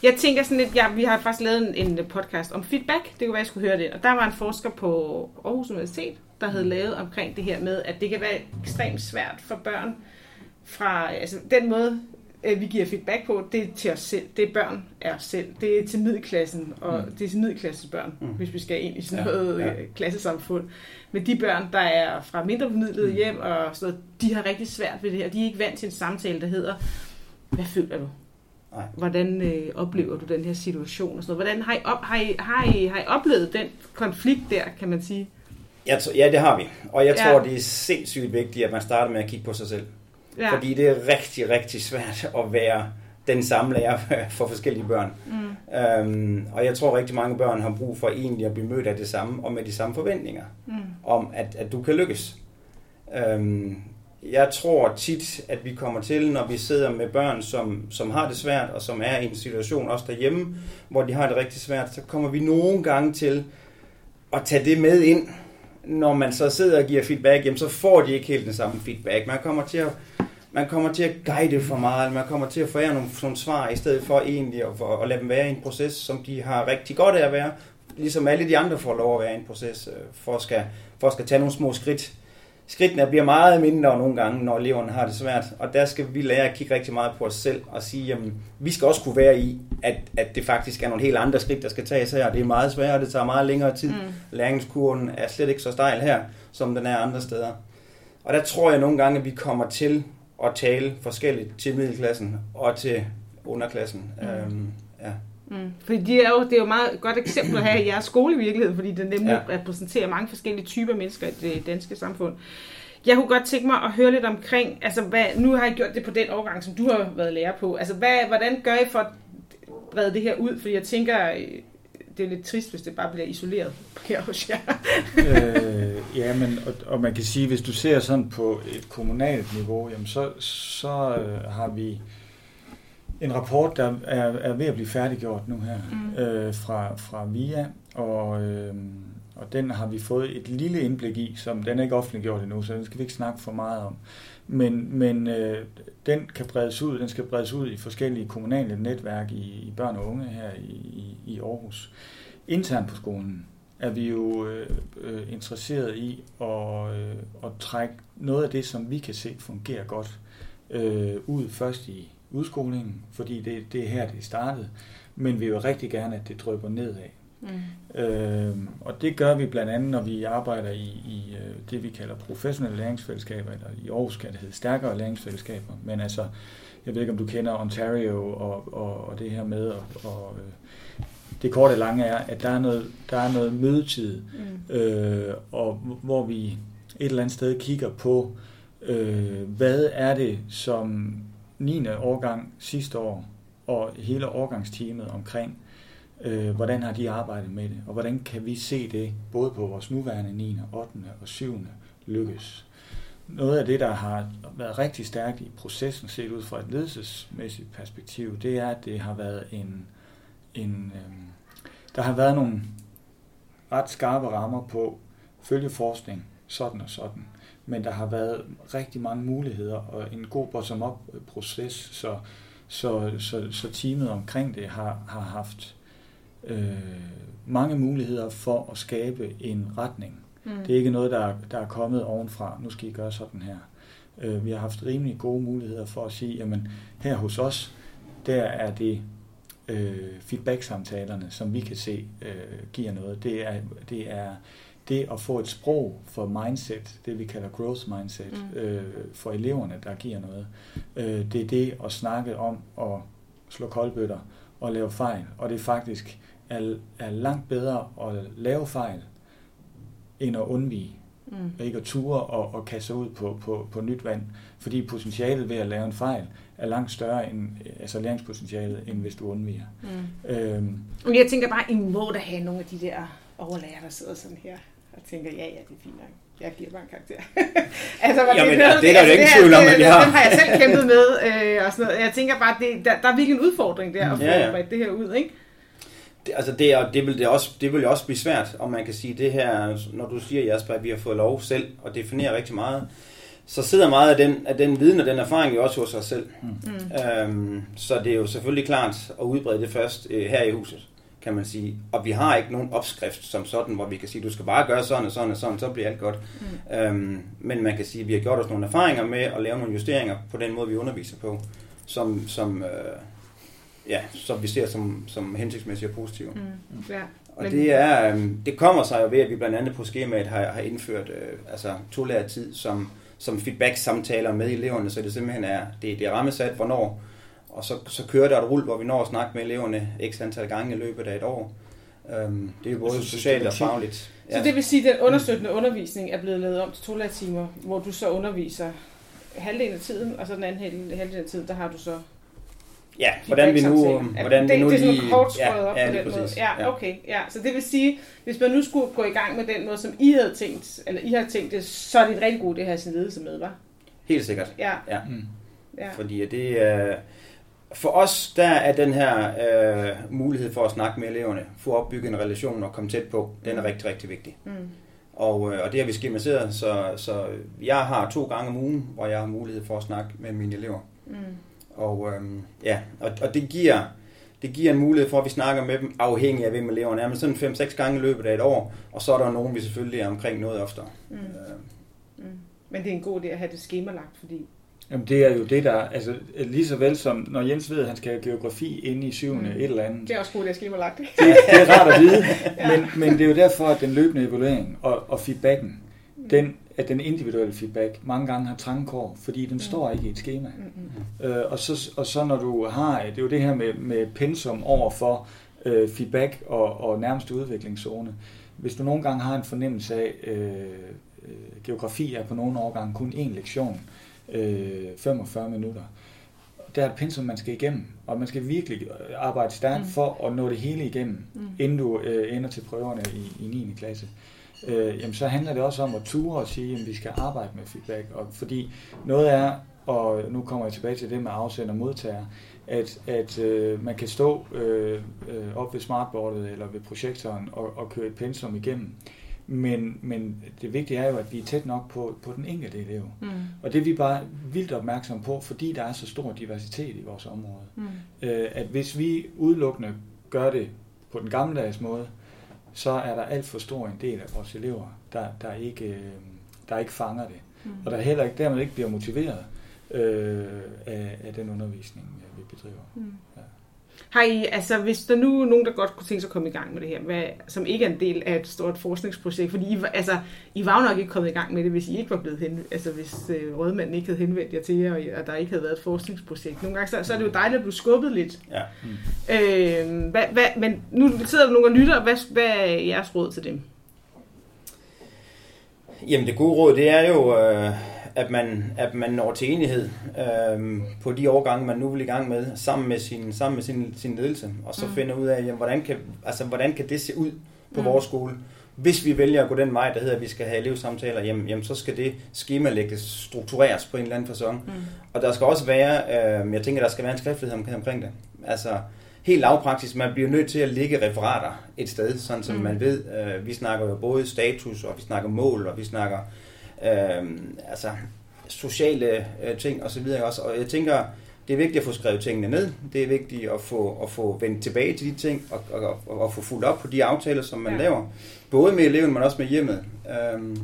Jeg tænker sådan lidt, ja, vi har faktisk lavet en, en podcast om feedback. Det kunne være, jeg skulle høre det. Og der var en forsker på Aarhus Universitet, der havde lavet omkring det her med, at det kan være ekstremt svært for børn fra, altså den måde, øh, vi giver feedback på, det er til os selv. Det er børn af os selv. Det er til middelklassen, og mm. det er til middelklasses børn, mm. hvis vi skal ind i sådan noget ja, ja. Øh, klassesamfund. Men de børn, der er fra mindre formidlede mm. hjem, og sådan noget, de har rigtig svært ved det her. De er ikke vant til en samtale, der hedder, hvad føler du? Nej. Hvordan øh, oplever du den her situation? Og sådan noget. Hvordan har I, op, har, I, har, I, har I oplevet den konflikt der, kan man sige? Jeg ja, det har vi. Og jeg ja. tror, det er sindssygt vigtigt, at man starter med at kigge på sig selv. Ja. Fordi det er rigtig, rigtig svært at være den samme lærer [laughs] for forskellige børn. Mm. Øhm, og jeg tror, rigtig mange børn har brug for egentlig at blive mødt af det samme, og med de samme forventninger, mm. om at, at du kan lykkes. Øhm, jeg tror tit, at vi kommer til, når vi sidder med børn, som, som har det svært, og som er i en situation også derhjemme, hvor de har det rigtig svært, så kommer vi nogle gange til at tage det med ind, når man så sidder og giver feedback, jamen, så får de ikke helt den samme feedback. Man kommer til at, man kommer til at guide for meget, man kommer til at forære nogle, nogle svar, i stedet for egentlig at, for, at lade dem være i en proces, som de har rigtig godt af at være, ligesom alle de andre får lov at være i en proces, øh, for at skal, for at skal tage nogle små skridt skridtene bliver meget mindre nogle gange, når eleverne har det svært. Og der skal vi lære at kigge rigtig meget på os selv og sige, jamen, vi skal også kunne være i, at, at det faktisk er nogle helt andre skridt, der skal tages her. Det er meget sværere, det tager meget længere tid. Mm. Læringskurven er slet ikke så stejl her, som den er andre steder. Og der tror jeg nogle gange, at vi kommer til at tale forskelligt til middelklassen og til underklassen. Mm. Øhm, ja. Mm. Fordi det er, jo, det er jo meget godt eksempel at have i jeres skolevirkelighed, fordi det nemlig ja. repræsenterer mange forskellige typer mennesker i det danske samfund. Jeg kunne godt tænke mig at høre lidt omkring, altså hvad, nu har I gjort det på den overgang, som du har været lærer på. Altså hvad, hvordan gør I for at brede det her ud? Fordi jeg tænker, det er lidt trist, hvis det bare bliver isoleret her hos jer. øh, ja, men, og, og man kan sige, hvis du ser sådan på et kommunalt niveau, jamen så, så øh, har vi en rapport, der er, er ved at blive færdiggjort nu her mm. øh, fra, fra VIA, og, øh, og den har vi fået et lille indblik i, som den er ikke offentliggjort endnu, så den skal vi ikke snakke for meget om. Men, men øh, den kan bredes ud, den skal bredes ud i forskellige kommunale netværk i, i børn og unge her i, i, i Aarhus. Internt på skolen er vi jo øh, øh, interesseret i at, øh, at trække noget af det, som vi kan se fungerer godt, øh, ud først i udskolingen, fordi det, det er her, det startede. Men vi vil rigtig gerne, at det drøber nedad. Mm. Øh, og det gør vi blandt andet, når vi arbejder i, i øh, det, vi kalder professionelle læringsfællesskaber, eller i Aarhus kan det hedde stærkere læringsfællesskaber. Men altså, jeg ved ikke, om du kender Ontario og, og, og det her med, og, og øh, det korte og lange er, at der er noget, der er noget mødetid, mm. øh, og hvor vi et eller andet sted kigger på, øh, hvad er det, som 9. årgang sidste år, og hele årgangsteamet omkring, øh, hvordan har de arbejdet med det, og hvordan kan vi se det, både på vores nuværende 9., 8. og 7. lykkes. Noget af det, der har været rigtig stærkt i processen, set ud fra et ledelsesmæssigt perspektiv, det er, at det har været en, en øh, der har været nogle ret skarpe rammer på følgeforskning, sådan og sådan men der har været rigtig mange muligheder og en god bottom-up proces, så, Så, så, så teamet omkring det har, har haft øh, mange muligheder for at skabe en retning. Mm. Det er ikke noget, der, der er kommet ovenfra. Nu skal I gøre sådan her. Øh, vi har haft rimelig gode muligheder for at sige, jamen her hos os, der er det øh, feedback-samtalerne, som vi kan se øh, giver noget. Det er, det er det at få et sprog for mindset, det vi kalder growth mindset, mm. øh, for eleverne, der giver noget. Øh, det er det at snakke om at slå koldbøtter og lave fejl, og det er faktisk er, er langt bedre at lave fejl, end at undvige. Mm. Ikke at ture og, og kaste ud på, på, på nyt vand, fordi potentialet ved at lave en fejl er langt større end altså læringspotentialet, end hvis du undviger. Mm. Øhm. Jeg tænker bare, I må da have nogle af de der overlærer, der sidder sådan her og tænker, ja, ja, det er fint nok. Jeg giver bare en karakter. [laughs] altså, var Jamen, det, noget, det er der jo altså, ikke tvivl om, at jeg har. Dem har jeg selv kæmpet med. Øh, og sådan noget. Jeg tænker bare, det, der, der er virkelig en udfordring der at få ja, ja. det her ud, ikke? Det, altså det, er, det, vil det, også, det vil jo også blive svært, om man kan sige det her, når du siger, Jasper, at vi har fået lov selv at definere rigtig meget, så sidder meget af den, af den viden og den erfaring jo også hos os selv. Mm. Øhm, så det er jo selvfølgelig klart at udbrede det først øh, her i huset kan man sige. Og vi har ikke nogen opskrift som sådan, hvor vi kan sige, du skal bare gøre sådan og sådan og sådan, så bliver alt godt. Mm. Øhm, men man kan sige, at vi har gjort os nogle erfaringer med at lave nogle justeringer på den måde, vi underviser på, som, som, øh, ja, som vi ser som, som hensigtsmæssigt og positive. Mm. Ja. Og men... det, er, øh, det kommer sig jo ved, at vi blandt andet på skemaet har, har indført øh, altså, to tid som, som feedback-samtaler med eleverne, så det simpelthen er, det, det er rammesat, hvornår og så, så kører der et rul, hvor vi når at snakke med eleverne x antal gange i løbet af et år. Øhm, det er jo både altså, socialt og fagligt. Ja. Så det vil sige, at den understøttende undervisning er blevet lavet om til to timer, hvor du så underviser halvdelen af tiden, og så den anden halvdelen af tiden, der har du så Ja, hvordan vi nu, hvordan det, vi nu det er sådan kort ja, op ja, på den præcis. måde. Ja, okay. Ja. Så det vil sige, hvis man nu skulle gå i gang med den måde, som I havde tænkt, eller I har tænkt det, så er det en rigtig god det at have sin ledelse med, var? Helt sikkert. Ja. ja. Mm. ja. Fordi det er... Øh, for os, der er den her øh, mulighed for at snakke med eleverne, få opbygget en relation og komme tæt på, den er mm. rigtig, rigtig vigtig. Mm. Og, øh, og det har vi skematiseret, så, så jeg har to gange om ugen, hvor jeg har mulighed for at snakke med mine elever. Mm. Og, øh, ja, og, og det giver det giver en mulighed for, at vi snakker med dem, afhængig af hvem eleverne er, men sådan 5-6 gange i løbet af et år, og så er der nogen, vi selvfølgelig er omkring noget oftere. Mm. Øh. Mm. Men det er en god idé at have det skemalagt, fordi Jamen det er jo det, der, altså lige så vel som når Jens ved, at han skal have geografi inde i syvende mm. et eller andet. Det er også godt, at jeg mig lagt det. det er rart at vide, [laughs] ja. men, men det er jo derfor, at den løbende evaluering og, og feedbacken, mm. den, at den individuelle feedback mange gange har trangkår, fordi den mm. står ikke i et schema. Mm. Øh, og, så, og så når du har, det er jo det her med, med pensum over for øh, feedback og, og nærmeste udviklingszone. Hvis du nogle gange har en fornemmelse af, øh, øh, geografi er på nogle årgange kun én lektion, øh, øh, 45 minutter. Der er et pensum, man skal igennem, og man skal virkelig arbejde stærkt mm. for at nå det hele igennem, mm. inden du øh, ender til prøverne i, i 9. klasse. Øh, jamen, så handler det også om at ture og sige, at vi skal arbejde med feedback. Og fordi noget er, og nu kommer jeg tilbage til det med afsender og modtager, at, at øh, man kan stå øh, øh, op ved smartboardet eller ved projektoren og, og køre et pensum igennem. Men, men det vigtige er jo, at vi er tæt nok på, på den enkelte elev. Mm. Og det er vi bare vildt opmærksom på, fordi der er så stor diversitet i vores område. Mm. Øh, at hvis vi udelukkende gør det på den gammeldags måde, så er der alt for stor en del af vores elever, der, der, ikke, øh, der ikke fanger det. Mm. Og der heller ikke, dermed ikke bliver motiveret øh, af, af den undervisning, vi bedriver. Mm. Har I, altså hvis der nu er nogen, der godt kunne tænke sig at komme i gang med det her, hvad, som ikke er en del af et stort forskningsprojekt, fordi I, altså, I var jo nok ikke kommet i gang med det, hvis I ikke var blevet henvendt, altså hvis øh, rådmanden ikke havde henvendt jer til jer, og, og der ikke havde været et forskningsprojekt. Nogle gange så, så er det jo dejligt at blive skubbet lidt. Ja. Mm. Øh, hvad, hvad, men nu sidder der nogle og lytter, hvad, hvad er jeres råd til dem? Jamen det gode råd, det er jo... Øh at man, at man når til enighed øh, på de overgange, man nu vil i gang med, sammen med sin, sammen med sin, sin ledelse, og så mm. finde ud af, jamen, hvordan, kan, altså, hvordan kan det se ud på mm. vores skole. Hvis vi vælger at gå den vej, der hedder, at vi skal have elevsamtaler, jamen, jamen så skal det skemalægges, struktureres på en eller anden fasong. Mm. Og der skal også være, øh, jeg tænker, der skal være en skriftlighed omkring, omkring det. Altså, helt lavpraktisk, man bliver nødt til at lægge referater et sted, sådan som mm. man ved, øh, vi snakker jo både status, og vi snakker mål, og vi snakker øh, altså sociale øh, ting og så videre også. Og jeg tænker, det er vigtigt at få skrevet tingene ned. Det er vigtigt at få, at få vendt tilbage til de ting, og, og, og, og få fuldt op på de aftaler, som man ja. laver. Både med eleven, men også med hjemmet. Øhm,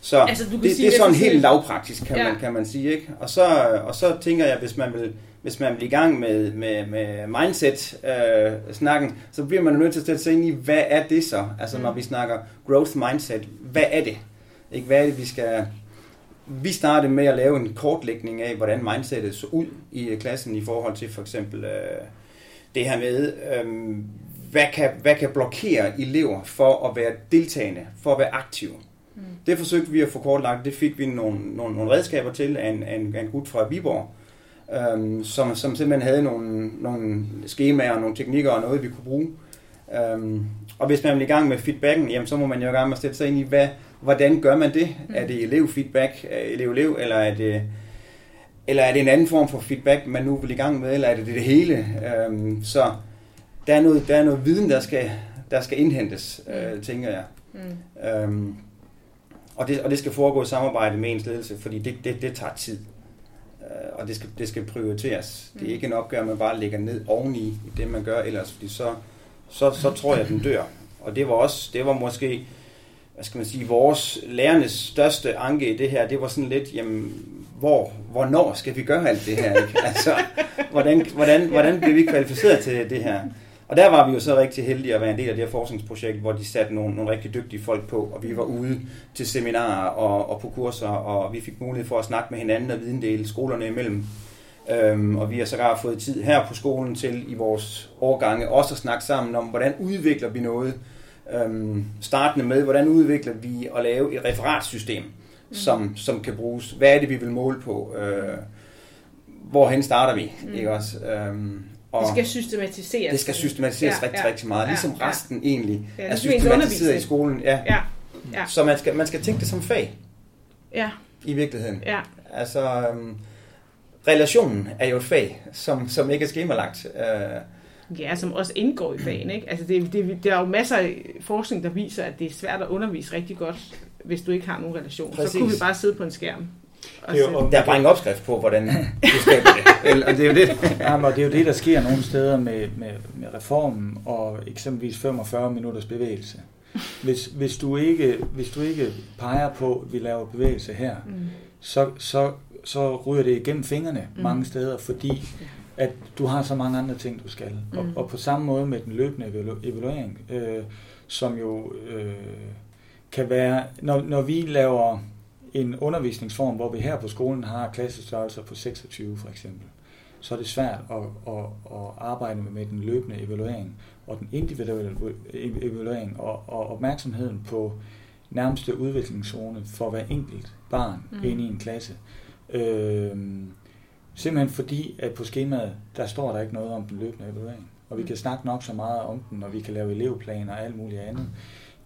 så altså, det, det er sådan helt lavpraktisk, kan, ja. man, kan man sige. Ikke? Og, så, og så tænker jeg, hvis man vil, hvis man vil i gang med, med, med mindset-snakken, øh, så bliver man nødt til at sætte sig ind i, hvad er det så? Altså mm. når vi snakker growth mindset, hvad er det? Ikke? Hvad er det, vi skal... Vi startede med at lave en kortlægning af, hvordan mindsetet så ud i klassen i forhold til for eksempel øh, det her med, øh, hvad, kan, hvad kan blokere elever for at være deltagende, for at være aktive? Mm. Det forsøgte vi at få kortlagt. Det fik vi nogle, nogle, nogle redskaber til af en, af en, af en gut fra Viborg, øhm, som, som simpelthen havde nogle, nogle skemaer, nogle teknikker og noget, vi kunne bruge. Øhm, og hvis man er i gang med feedbacken, jamen, så må man jo i gang med at sætte sig ind i, hvad, hvordan gør man det? Mm. Er det elevfeedback, elev-elev, eller er det eller er det en anden form for feedback, man nu vil i gang med, eller er det det, hele? Øhm, så der er, noget, der er noget viden, der skal, der skal indhentes, øh, mm. tænker jeg. Mm. Øhm, og det, og det skal foregå i samarbejde med ens ledelse, fordi det, det, det tager tid. Øh, og det skal, det skal prioriteres. Det er mm. ikke en opgave, man bare lægger ned oveni i det, man gør ellers, fordi så, så, så tror jeg, den dør. Og det var også, det var måske, hvad skal man sige, vores lærernes største anke i det her, det var sådan lidt, jamen, hvor, hvornår skal vi gøre alt det her? Ikke? [laughs] Altså, hvordan, hvordan, hvordan bliver vi kvalificeret til det her? Og der var vi jo så rigtig heldige at være en del af det her forskningsprojekt, hvor de satte nogle, nogle rigtig dygtige folk på, og vi var ude til seminarer og, og på kurser, og vi fik mulighed for at snakke med hinanden og videndele skolerne imellem. Øhm, og vi har sågar fået tid her på skolen til i vores årgange også at snakke sammen om, hvordan udvikler vi noget. Øhm, startende med, hvordan udvikler vi at lave et referatsystem, mm. som, som kan bruges. Hvad er det, vi vil måle på? Øh, hvorhen starter vi? Mm. Ikke også? Øhm, og det skal systematiseres. Det skal systematiseres ja, rigtig, ja, rigtig meget, ligesom ja, resten egentlig ja, er systematiseret i skolen. Ja. Ja, ja. Så man skal, man skal tænke det som fag. Ja. I virkeligheden. Ja. Altså, um, relationen er jo et fag, som, som ikke er skemalagt. Uh, Ja, som også indgår i fagen. Ikke? Altså det, det, der er jo masser af forskning, der viser, at det er svært at undervise rigtig godt, hvis du ikke har nogen relation. Præcis. Så kunne vi bare sidde på en skærm. Det er jo, der er bare ingen opskrift på, hvordan [laughs] du skaber det. og det er jo det. Jamen, og det er jo det, der sker nogle steder med, med, med reformen og eksempelvis 45 minutters bevægelse. Hvis, hvis, du ikke, hvis du ikke peger på, at vi laver bevægelse her, mm. så, så, så ryger det igennem fingrene mm. mange steder, fordi at du har så mange andre ting, du skal. Mm. Og, og på samme måde med den løbende evaluering, øh, som jo øh, kan være, når, når vi laver en undervisningsform, hvor vi her på skolen har klassestørrelser på 26 for eksempel, så er det svært at, at, at arbejde med den løbende evaluering og den individuelle evaluering og, og opmærksomheden på nærmeste udviklingszone for hver enkelt barn mm. inde i en klasse. Øh, simpelthen fordi, at på skemaet, der står der ikke noget om den løbende evaluering. Og vi mm. kan snakke nok så meget om den, og vi kan lave elevplaner og alt muligt andet.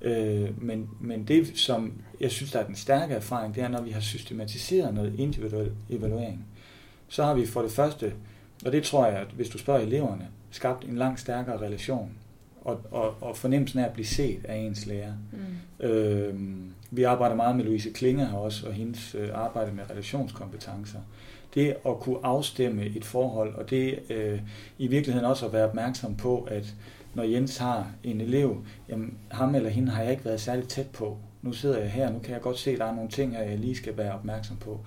Øh, men, men det, som jeg synes, der er den stærke erfaring, det er, når vi har systematiseret noget individuel evaluering, så har vi for det første, og det tror jeg, at hvis du spørger eleverne, skabt en langt stærkere relation, og, og, og fornemmelsen af at blive set af ens lærer. Mm. Øh, vi arbejder meget med Louise Klinge her også, og hendes øh, arbejde med relationskompetencer. Det at kunne afstemme et forhold, og det øh, i virkeligheden også at være opmærksom på, at når Jens har en elev, jamen ham eller hende har jeg ikke været særlig tæt på. Nu sidder jeg her, nu kan jeg godt se, at der er nogle ting, jeg lige skal være opmærksom på.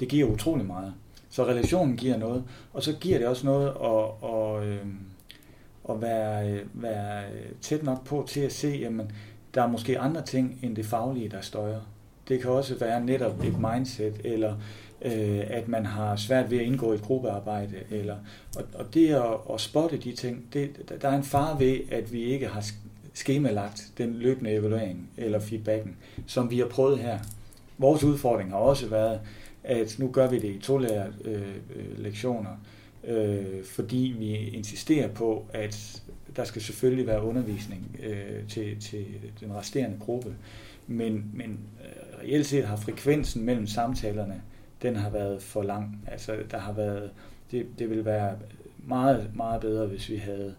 Det giver utrolig meget. Så relationen giver noget, og så giver det også noget at, at, øh, at være, øh, være tæt nok på til at se, jamen der er måske andre ting end det faglige, der støjer. Det kan også være netop et mindset, eller øh, at man har svært ved at indgå i et gruppearbejde. Eller, og, og det at, at spotte de ting, det, der er en fare ved, at vi ikke har skemalagt den løbende evaluering eller feedbacken, som vi har prøvet her. Vores udfordring har også været, at nu gør vi det i to lærer, øh, øh, lektioner, øh, fordi vi insisterer på, at der skal selvfølgelig være undervisning øh, til, til den resterende gruppe. Men, men øh, reelt set har frekvensen mellem samtalerne den har været for lang. Altså, der har været, det, det ville være meget, meget bedre, hvis vi havde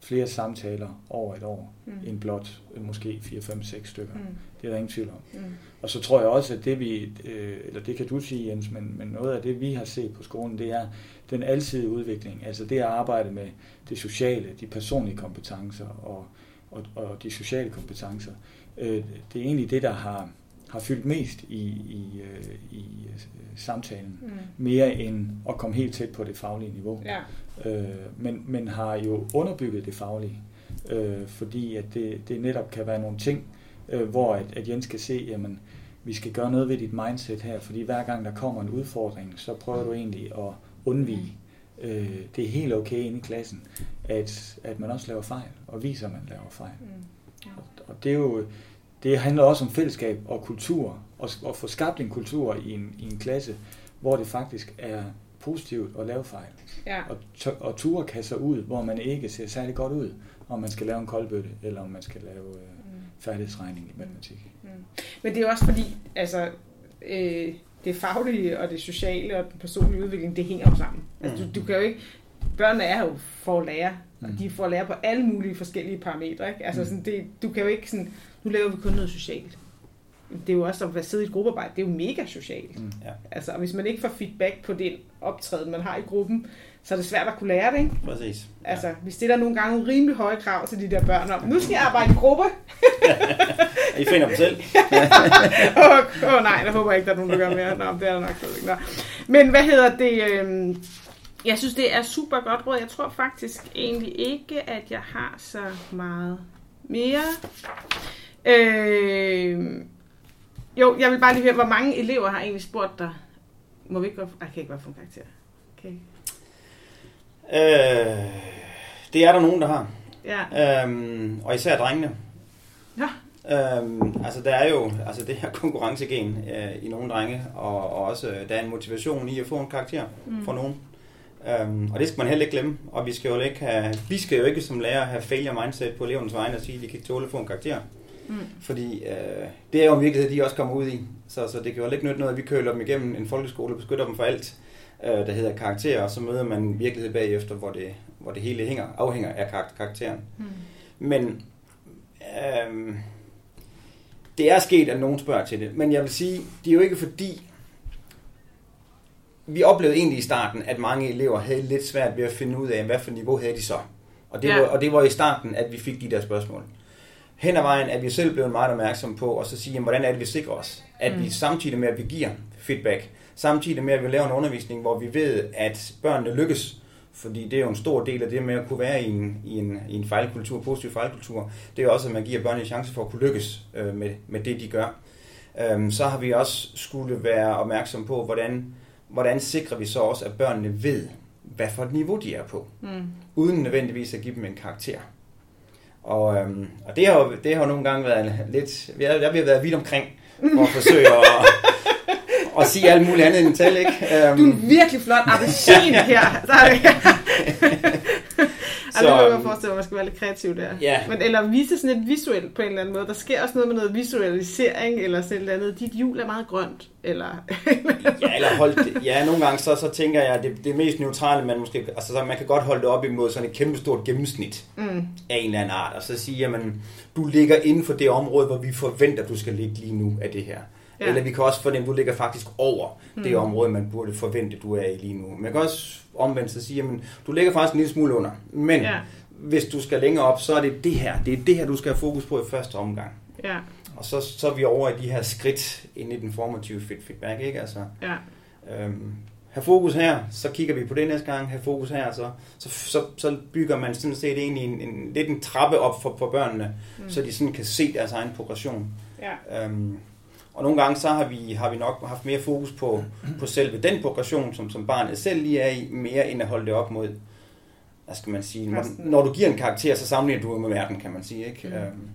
flere samtaler over et år, mm. end blot øh, måske 4, 5, 6 stykker. Mm. Det er der ingen tvivl om. Mm. Og så tror jeg også, at det vi, øh, eller det kan du sige Jens, men, men noget af det vi har set på skolen, det er den alsidige udvikling. Altså det at arbejde med det sociale, de personlige kompetencer og, og, og de sociale kompetencer. Øh, det er egentlig det, der har, har fyldt mest i, i, øh, i øh, samtalen, mm. mere end at komme helt tæt på det faglige niveau. Ja. Øh, men, men har jo underbygget det faglige, øh, fordi at det, det netop kan være nogle ting, øh, hvor at, at Jens kan se, jamen, vi skal gøre noget ved dit mindset her, fordi hver gang der kommer en udfordring, så prøver du egentlig at undvige. Øh, det er helt okay inde i klassen, at, at man også laver fejl, og viser, at man laver fejl. Mm. Ja. Og, og det er jo det handler også om fællesskab og kultur, og, og få skabt en kultur i en, i en klasse, hvor det faktisk er positivt at lave fejl. Ja. Og, og ture kan sig ud, hvor man ikke ser særlig godt ud, om man skal lave en koldbøtte, eller om man skal lave øh, mm. færdighedsregning i matematik. Mm. Mm. Men det er også fordi, altså, øh, det faglige og det sociale og den personlige udvikling, det hænger jo sammen. Altså, du, du kan jo ikke, børnene er jo for at lære, og de får at lære på alle mulige forskellige parametre. Ikke? Altså, sådan, det, du kan jo ikke sådan, nu laver vi kun noget socialt. Det er jo også at sidde i et gruppearbejde, det er jo mega socialt. Mm, ja. Altså, hvis man ikke får feedback på den optræden, man har i gruppen, så er det svært at kunne lære det, ikke? Præcis. Ja. Altså, vi stiller nogle gange nogle rimelig høje krav til de der børn om, nu skal jeg arbejde i gruppe. [laughs] I finder dem selv. [laughs] Åh oh, oh, nej, jeg håber ikke, der er nogen, der gør mere. Nå, det er der nok ikke. Nå. Men hvad hedder det? Øh, jeg synes, det er super godt råd. Jeg tror faktisk egentlig ikke, at jeg har så meget mere. Øh, jo, jeg vil bare lige høre, hvor mange elever har egentlig spurgt dig? Må vi ikke godt... Jeg kan ikke bare få en karakter. Okay. Øh, det er der nogen, der har. Ja. Øhm, og især drengene. Ja. Øhm, altså der er jo altså det her konkurrencegen øh, i nogle drenge, og, og også der er en motivation i at få en karakter mm. for nogen. Um, og det skal man heller ikke glemme. Og vi skal jo ikke have, vi skal jo ikke som lærer have failure mindset på elevernes vegne og sige, at de kan ikke tåle at få en karakter. Mm. Fordi uh, det er jo en virkelighed, de også kommer ud i. Så, så det kan jo ikke nytte noget, at vi køler dem igennem en folkeskole og beskytter dem for alt, uh, der hedder karakterer, og så møder man en virkelighed bagefter, hvor det, hvor det hele hænger, afhænger af karakteren. Mm. Men um, det er sket, at nogen spørger til det. Men jeg vil sige, det er jo ikke fordi, vi oplevede egentlig i starten, at mange elever havde lidt svært ved at finde ud af, hvad for niveau havde de så. Og det, ja. var, og det var i starten, at vi fik de der spørgsmål. Hen ad vejen er vi selv blevet meget opmærksom på, at så sige, jamen, hvordan er det, vi sikrer os? At mm. vi samtidig med, at vi giver feedback, samtidig med, at vi laver en undervisning, hvor vi ved, at børnene lykkes, fordi det er jo en stor del af det med at kunne være i en, i en, i en fejlkultur, positiv fejlkultur, det er også, at man giver børnene en chance for at kunne lykkes øh, med, med det, de gør. Øhm, så har vi også skulle være opmærksom på, hvordan hvordan sikrer vi så også, at børnene ved, hvad for et niveau de er på, mm. uden nødvendigvis at give dem en karakter. Og, øhm, og det, har jo, det har jo nogle gange været lidt, jeg, jeg har været vidt omkring, for at forsøge at, at sige alt muligt andet end tal, ikke? Um, du er en virkelig flot appelsin her. Der er det. [laughs] Så, altså, det kan jeg forestille mig, at man skal være lidt kreativ der. Ja. Men, eller vise sådan lidt visuelt på en eller anden måde. Der sker også noget med noget visualisering, eller sådan noget andet. Dit jul er meget grønt, eller... ja, eller hold det. Ja, nogle gange så, så tænker jeg, at det, det mest neutrale, man måske... Altså, så man kan godt holde det op imod sådan et kæmpestort gennemsnit mm. af en eller anden art, og så sige, jamen, du ligger inden for det område, hvor vi forventer, du skal ligge lige nu af det her. Ja. Eller vi kan også fornemme, at du ligger faktisk over mm. det område, man burde forvente, du er i lige nu. Man kan også omvendt så sige, at du ligger faktisk en lille smule under. Men ja. hvis du skal længere op, så er det det her. Det er det her, du skal have fokus på i første omgang. Ja. Og så, så er vi over i de her skridt ind i den formative feedback, ikke? Altså, ja. øhm, have fokus her, så kigger vi på det næste gang, have fokus her, så, så, så, så bygger man sådan set egentlig en, en, lidt en trappe op for, for børnene, mm. så de sådan kan se deres egen progression. Ja. Øhm, og nogle gange så har vi, har vi nok haft mere fokus på, på selve den progression, som, som barnet selv lige er i, mere end at holde det op mod, hvad skal man sige, når, når du giver en karakter, så sammenligner du med verden, kan man sige. Ikke? Mm. Øhm,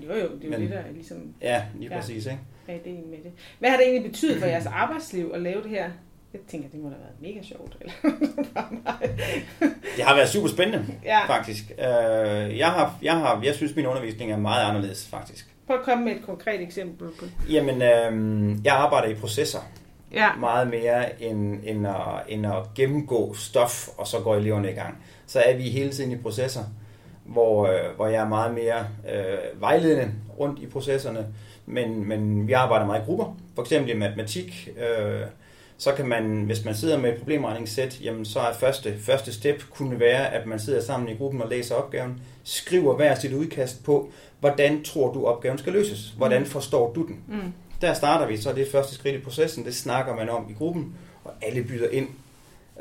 jo, jo, det er jo Men, det, der er ligesom... Ja, lige ja, præcis. Ikke? Ja, ideen med det. Hvad har det egentlig betydet for jeres arbejdsliv at lave det her? Jeg tænker, det må da have været mega sjovt. Eller? det har været super spændende, ja. faktisk. Øh, jeg, har, jeg, har, jeg synes, min undervisning er meget anderledes, faktisk. Prøv at komme med et konkret eksempel på Jamen, øh, jeg arbejder i processer. Ja. Meget mere end, end, at, end at gennemgå stof, og så går eleverne i gang. Så er vi hele tiden i processer, hvor, øh, hvor jeg er meget mere øh, vejledende rundt i processerne, men, men vi arbejder meget i grupper. For eksempel i matematik, øh, så kan man, hvis man sidder med et problemregningssæt, jamen så er første, første step kunne være, at man sidder sammen i gruppen og læser opgaven, skriver hver sit udkast på, hvordan tror du opgaven skal løses? Hvordan mm. forstår du den? Mm. Der starter vi, så det er første skridt i processen, det snakker man om i gruppen, og alle byder ind.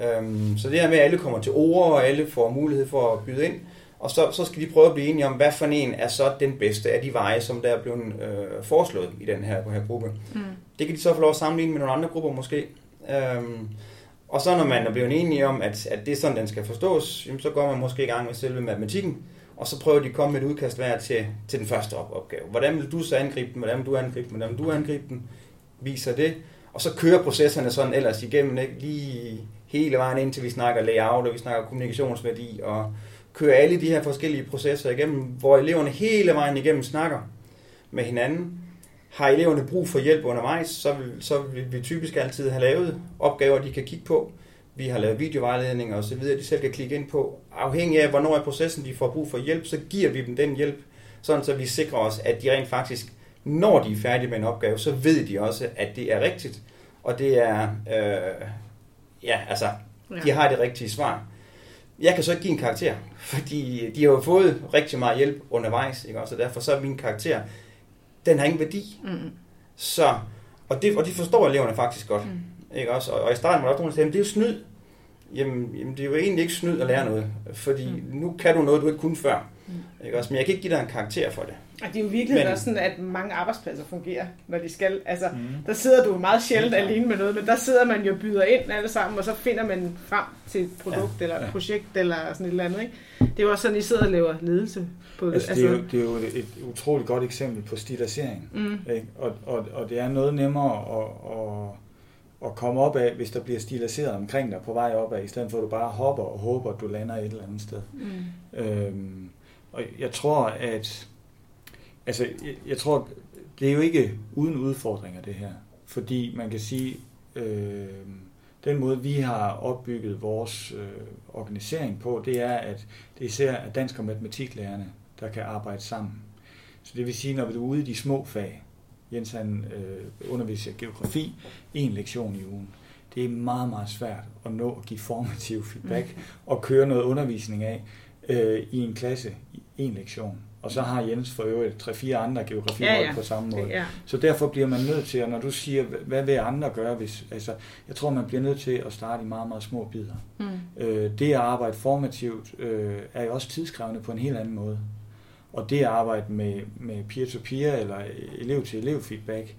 Øhm, så det her med, at alle kommer til ord, og alle får mulighed for at byde ind, og så, så skal de prøve at blive enige om, hvad for en er så den bedste af de veje, som der er blevet øh, foreslået i den her, her gruppe. Mm. Det kan de så få lov at sammenligne med nogle andre grupper måske. Øhm, og så når man er blevet enige om, at, at det er sådan, den skal forstås, jamen, så går man måske i gang med selve matematikken, og så prøver de at komme med et udkast hver til, til den første opgave. Hvordan vil du så angribe den? Hvordan vil du angribe den? Hvordan vil du angribe den? Viser det. Og så kører processerne sådan ellers igennem, ikke? lige hele vejen ind til vi snakker layout, og vi snakker kommunikationsværdi, og kører alle de her forskellige processer igennem, hvor eleverne hele vejen igennem snakker med hinanden. Har eleverne brug for hjælp undervejs, så vil, så vil vi typisk altid have lavet opgaver, de kan kigge på. Vi har lavet videovejledninger osv., de selv kan klikke ind på. Afhængig af, hvornår i processen de får brug for hjælp, så giver vi dem den hjælp, sådan så vi sikrer os, at de rent faktisk, når de er færdige med en opgave, så ved de også, at det er rigtigt. Og det er, øh, ja, altså, de har det rigtige svar. Jeg kan så ikke give en karakter, fordi de har jo fået rigtig meget hjælp undervejs, ikke? så derfor så er min karakter, den har ingen værdi. Mm. Så, og, det, og de forstår eleverne faktisk godt. Mm. Ikke også? Og, og i starten var der også nogen, det er jo snyd. Jamen, jamen, det er jo egentlig ikke snyd at lære noget, fordi mm. nu kan du noget, du ikke kunne før. Mm. Ikke også? Men jeg kan ikke give dig en karakter for det. Og det er jo virkelig men, også sådan, at mange arbejdspladser fungerer, når de skal. Altså, mm. der sidder du meget sjældent ja. alene med noget, men der sidder man jo og byder ind alle sammen, og så finder man frem til et produkt ja. eller et ja. projekt eller sådan et eller andet. Ikke? Det er jo også sådan, I sidder og laver ledelse. På, altså, altså, det, er jo, det er jo et utroligt godt eksempel på stilisering. Mm. Ikke? Og, og, og det er noget nemmere at, at, at komme op af, hvis der bliver stiliseret omkring dig på vej op af, i stedet for at du bare hopper og håber, at du lander et eller andet sted. Mm. Øhm, og jeg tror, at altså, jeg, jeg tror, det er jo ikke uden udfordringer, det her. Fordi man kan sige, øh, den måde, vi har opbygget vores øh, organisering på, det er, at det især er dansk- og matematiklærerne, der kan arbejde sammen. Så det vil sige, når du er ude i de små fag, Jens han øh, underviser geografi, en lektion i ugen. Det er meget, meget svært at nå at give formativ feedback mm. og køre noget undervisning af øh, i en klasse i en lektion. Og så har Jens for øvrigt tre-fire andre geografihold ja, ja. på samme måde. Ja. Så derfor bliver man nødt til, og når du siger, hvad vil andre gøre, hvis, altså, jeg tror, man bliver nødt til at starte i meget, meget små bidder. Mm. Øh, det at arbejde formativt øh, er jo også tidskrævende på en helt anden måde. Og det at arbejde med, med peer-to-peer eller elev-til-elev feedback,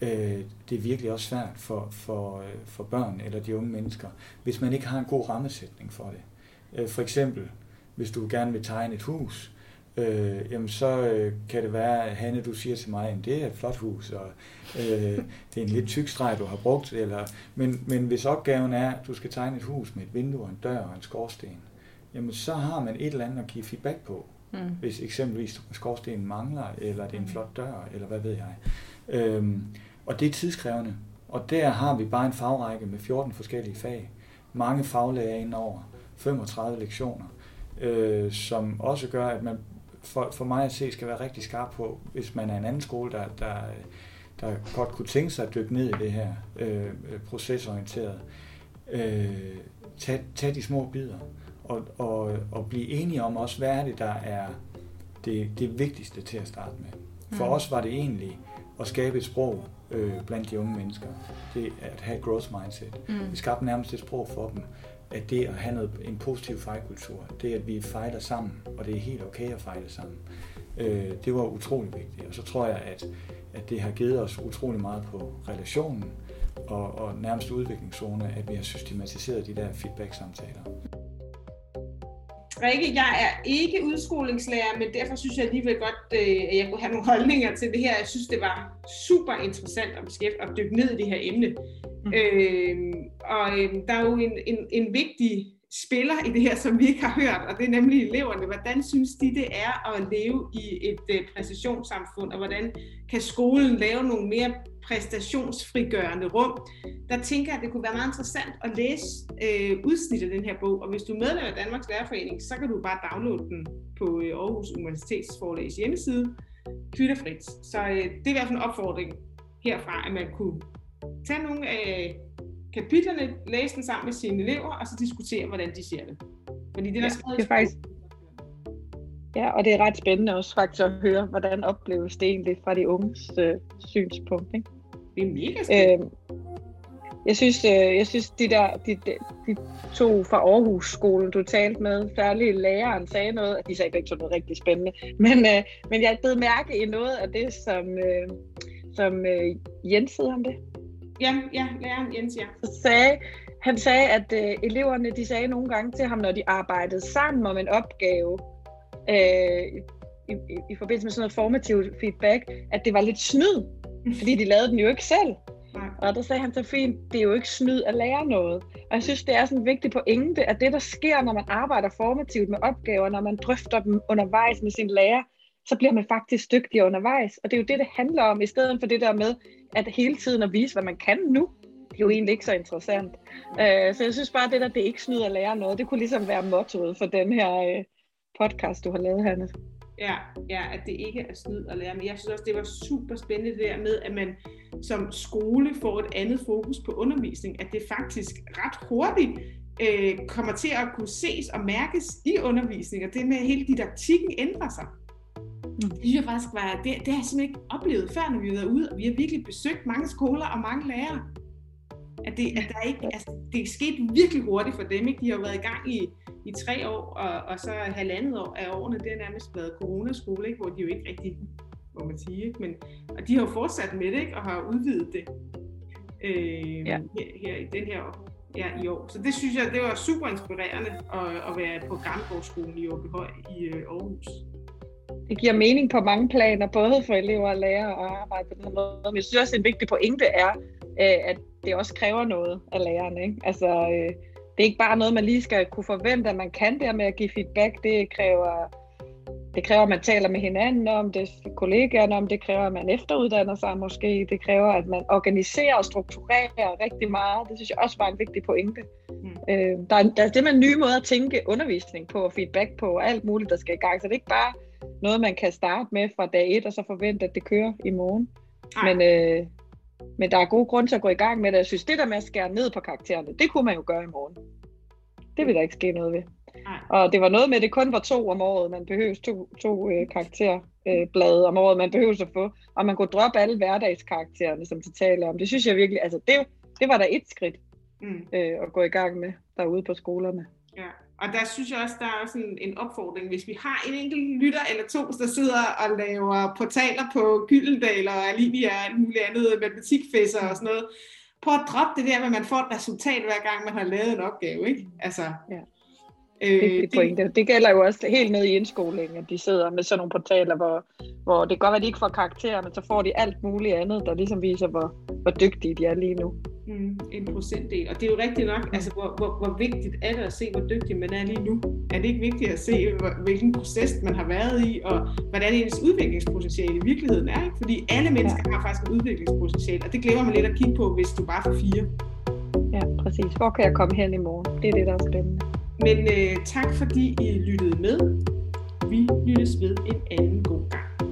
øh, det er virkelig også svært for, for, øh, for børn eller de unge mennesker, hvis man ikke har en god rammesætning for det. Øh, for eksempel, hvis du gerne vil tegne et hus, øh, jamen så øh, kan det være, at Hanne, du siger til mig, at det er et flot hus, og øh, det er en lidt tyk streg, du har brugt. Eller, men, men hvis opgaven er, at du skal tegne et hus med et vindue, en dør og en skorsten, jamen så har man et eller andet at give feedback på. Mm. Hvis eksempelvis skorstenen mangler, eller det er en mm. flot dør, eller hvad ved jeg. Øhm, og det er tidskrævende. Og der har vi bare en fagrække med 14 forskellige fag. Mange faglærer indover. 35 lektioner. Øh, som også gør, at man for, for mig at se skal være rigtig skarp på, hvis man er en anden skole, der, der, der godt kunne tænke sig at dykke ned i det her øh, procesorienteret. Øh, tag, tag de små bidder og, og, og blive enige om også, hvad er det, der er det, det vigtigste til at starte med. For mm. os var det egentlig at skabe et sprog øh, blandt de unge mennesker. Det at have et growth mindset. Mm. Vi skabte nærmest et sprog for dem, at det at have noget, en positiv fejlkultur, det at vi fejler sammen, og det er helt okay at fejle sammen, øh, det var utrolig vigtigt. Og så tror jeg, at, at det har givet os utrolig meget på relationen og, og nærmest udviklingszone, at vi har systematiseret de der feedback-samtaler. Rikke, jeg er ikke udskolingslærer, men derfor synes jeg alligevel godt, øh, at jeg kunne have nogle holdninger til det her. Jeg synes, det var super interessant at beskæftige og dykke ned i det her emne. Mm. Øh, og øh, der er jo en, en, en vigtig spiller i det her, som vi ikke har hørt, og det er nemlig eleverne. Hvordan synes de, det er at leve i et øh, præstationssamfund, og hvordan kan skolen lave nogle mere præstationsfrigørende rum? Der tænker jeg, at det kunne være meget interessant at læse øh, udsnit af den her bog, og hvis du er medlem af Danmarks Lærerforening, så kan du bare downloade den på øh, Aarhus Universitets forlægs hjemmeside, kvitterfrit. Så øh, det er i hvert fald en opfordring herfra, at man kunne tage nogle af kapitlerne, læse den sammen med sine elever, og så diskutere, hvordan de ser det. Fordi det, der ja, skrevet det er faktisk... Ja, og det er ret spændende også faktisk at høre, hvordan opleves det egentlig fra de unges øh, synspunkt. Ikke? Det er mega spændende. Øh, jeg synes, øh, jeg synes de der de, de, de to fra Aarhus skolen, du talte med, særligt læreren sagde noget, de sagde to noget rigtig spændende, men, øh, men jeg blev mærke i noget af det, som, øh, som øh, Jens hedder om det, Ja, ja, læreren Jens, ja. Så sagde, han sagde, at øh, eleverne de sagde nogle gange til ham, når de arbejdede sammen om en opgave, øh, i, i, i forbindelse med sådan noget formativt feedback, at det var lidt snyd, [laughs] fordi de lavede den jo ikke selv. Nej. Og der sagde han så fint, det er jo ikke snyd at lære noget. Og jeg synes, det er sådan en vigtig pointe, at det, der sker, når man arbejder formativt med opgaver, når man drøfter dem undervejs med sin lærer, så bliver man faktisk dygtig undervejs. Og det er jo det, det handler om, i stedet for det der med, at hele tiden at vise, hvad man kan nu, det er jo egentlig ikke så interessant. Uh, så jeg synes bare, at det der, det ikke snyder at lære noget, det kunne ligesom være mottoet for den her uh, podcast, du har lavet, Hanne. Ja, ja, at det ikke er snyd at lære. Men jeg synes også, det var super spændende det der med, at man som skole får et andet fokus på undervisning. At det faktisk ret hurtigt øh, kommer til at kunne ses og mærkes i undervisning. Og det med, at hele didaktikken ændrer sig. Mm. Det synes jeg faktisk var, det, det har jeg simpelthen ikke oplevet før, når vi har været ude, og vi har virkelig besøgt mange skoler og mange lærere. At det, at der ikke, altså, det er sket virkelig hurtigt for dem. Ikke? De har været i gang i, i tre år, og, og så halvandet år af årene, det har nærmest været coronaskole, ikke? hvor de jo ikke rigtig, må man sige, ikke? Men, og de har jo fortsat med det, ikke? og har udvidet det øh, ja. her, her, i den her ja, i år. Så det synes jeg, det var super inspirerende at, at være på Gammelgårdsskolen i Åbyhøj i øh, Aarhus det giver mening på mange planer, både for elever og lærere at arbejde på den måde. Men jeg synes også, en vigtig pointe er, øh, at det også kræver noget af lærerne. Ikke? Altså, øh, det er ikke bare noget, man lige skal kunne forvente, at man kan der med at give feedback. Det kræver, det kræver, at man taler med hinanden om det, kollegaerne om det, kræver, at man efteruddanner sig måske. Det kræver, at man organiserer og strukturerer rigtig meget. Det synes jeg også var en vigtig pointe. Mm. Øh, der, er, der er det med nye måder at tænke undervisning på og feedback på og alt muligt, der skal i gang. Så det er ikke bare noget, man kan starte med fra dag 1, og så forvente, at det kører i morgen. Men, øh, men der er god grund til at gå i gang med det. Jeg synes, det der med at skære ned på karaktererne, det kunne man jo gøre i morgen. Det vil der ikke ske noget ved. Ej. Og det var noget med, at det kun var to om året. Man behøves to, to øh, karakterblade øh, om året, man behøves at få. Og man kunne droppe alle hverdagskaraktererne, som de taler om. Det synes jeg virkelig, altså det, det var der et skridt mm. øh, at gå i gang med derude på skolerne. Ja. Og der synes jeg også, der er også en, en opfordring, hvis vi har en enkelt lytter eller to, der sidder og laver portaler på Gyldendal og Alivia og alt muligt andet, matematikfæsser og sådan noget, Prøv at droppe det der med, at man får et resultat hver gang, man har lavet en opgave, ikke? Altså, ja. Øh, det, det, det gælder jo også helt ned i indskolingen, at de sidder med sådan nogle portaler, hvor, hvor det kan godt være, at de ikke får karakterer, men så får de alt muligt andet, der ligesom viser, hvor, hvor dygtige de er lige nu. Mm, en procentdel. Og det er jo rigtigt nok, altså hvor, hvor, hvor vigtigt er det at se, hvor dygtig man er lige nu? Er det ikke vigtigt at se, hvilken proces man har været i, og hvordan ens udviklingspotentiale i virkeligheden er? Ikke? Fordi alle mennesker ja. har faktisk et udviklingspotentiale, og det glemmer man lidt at kigge på, hvis du bare får fire. Ja, præcis. Hvor kan jeg komme hen i morgen? Det er det, der er spændende. Men øh, tak fordi I lyttede med. Vi lyttes ved en anden god gang.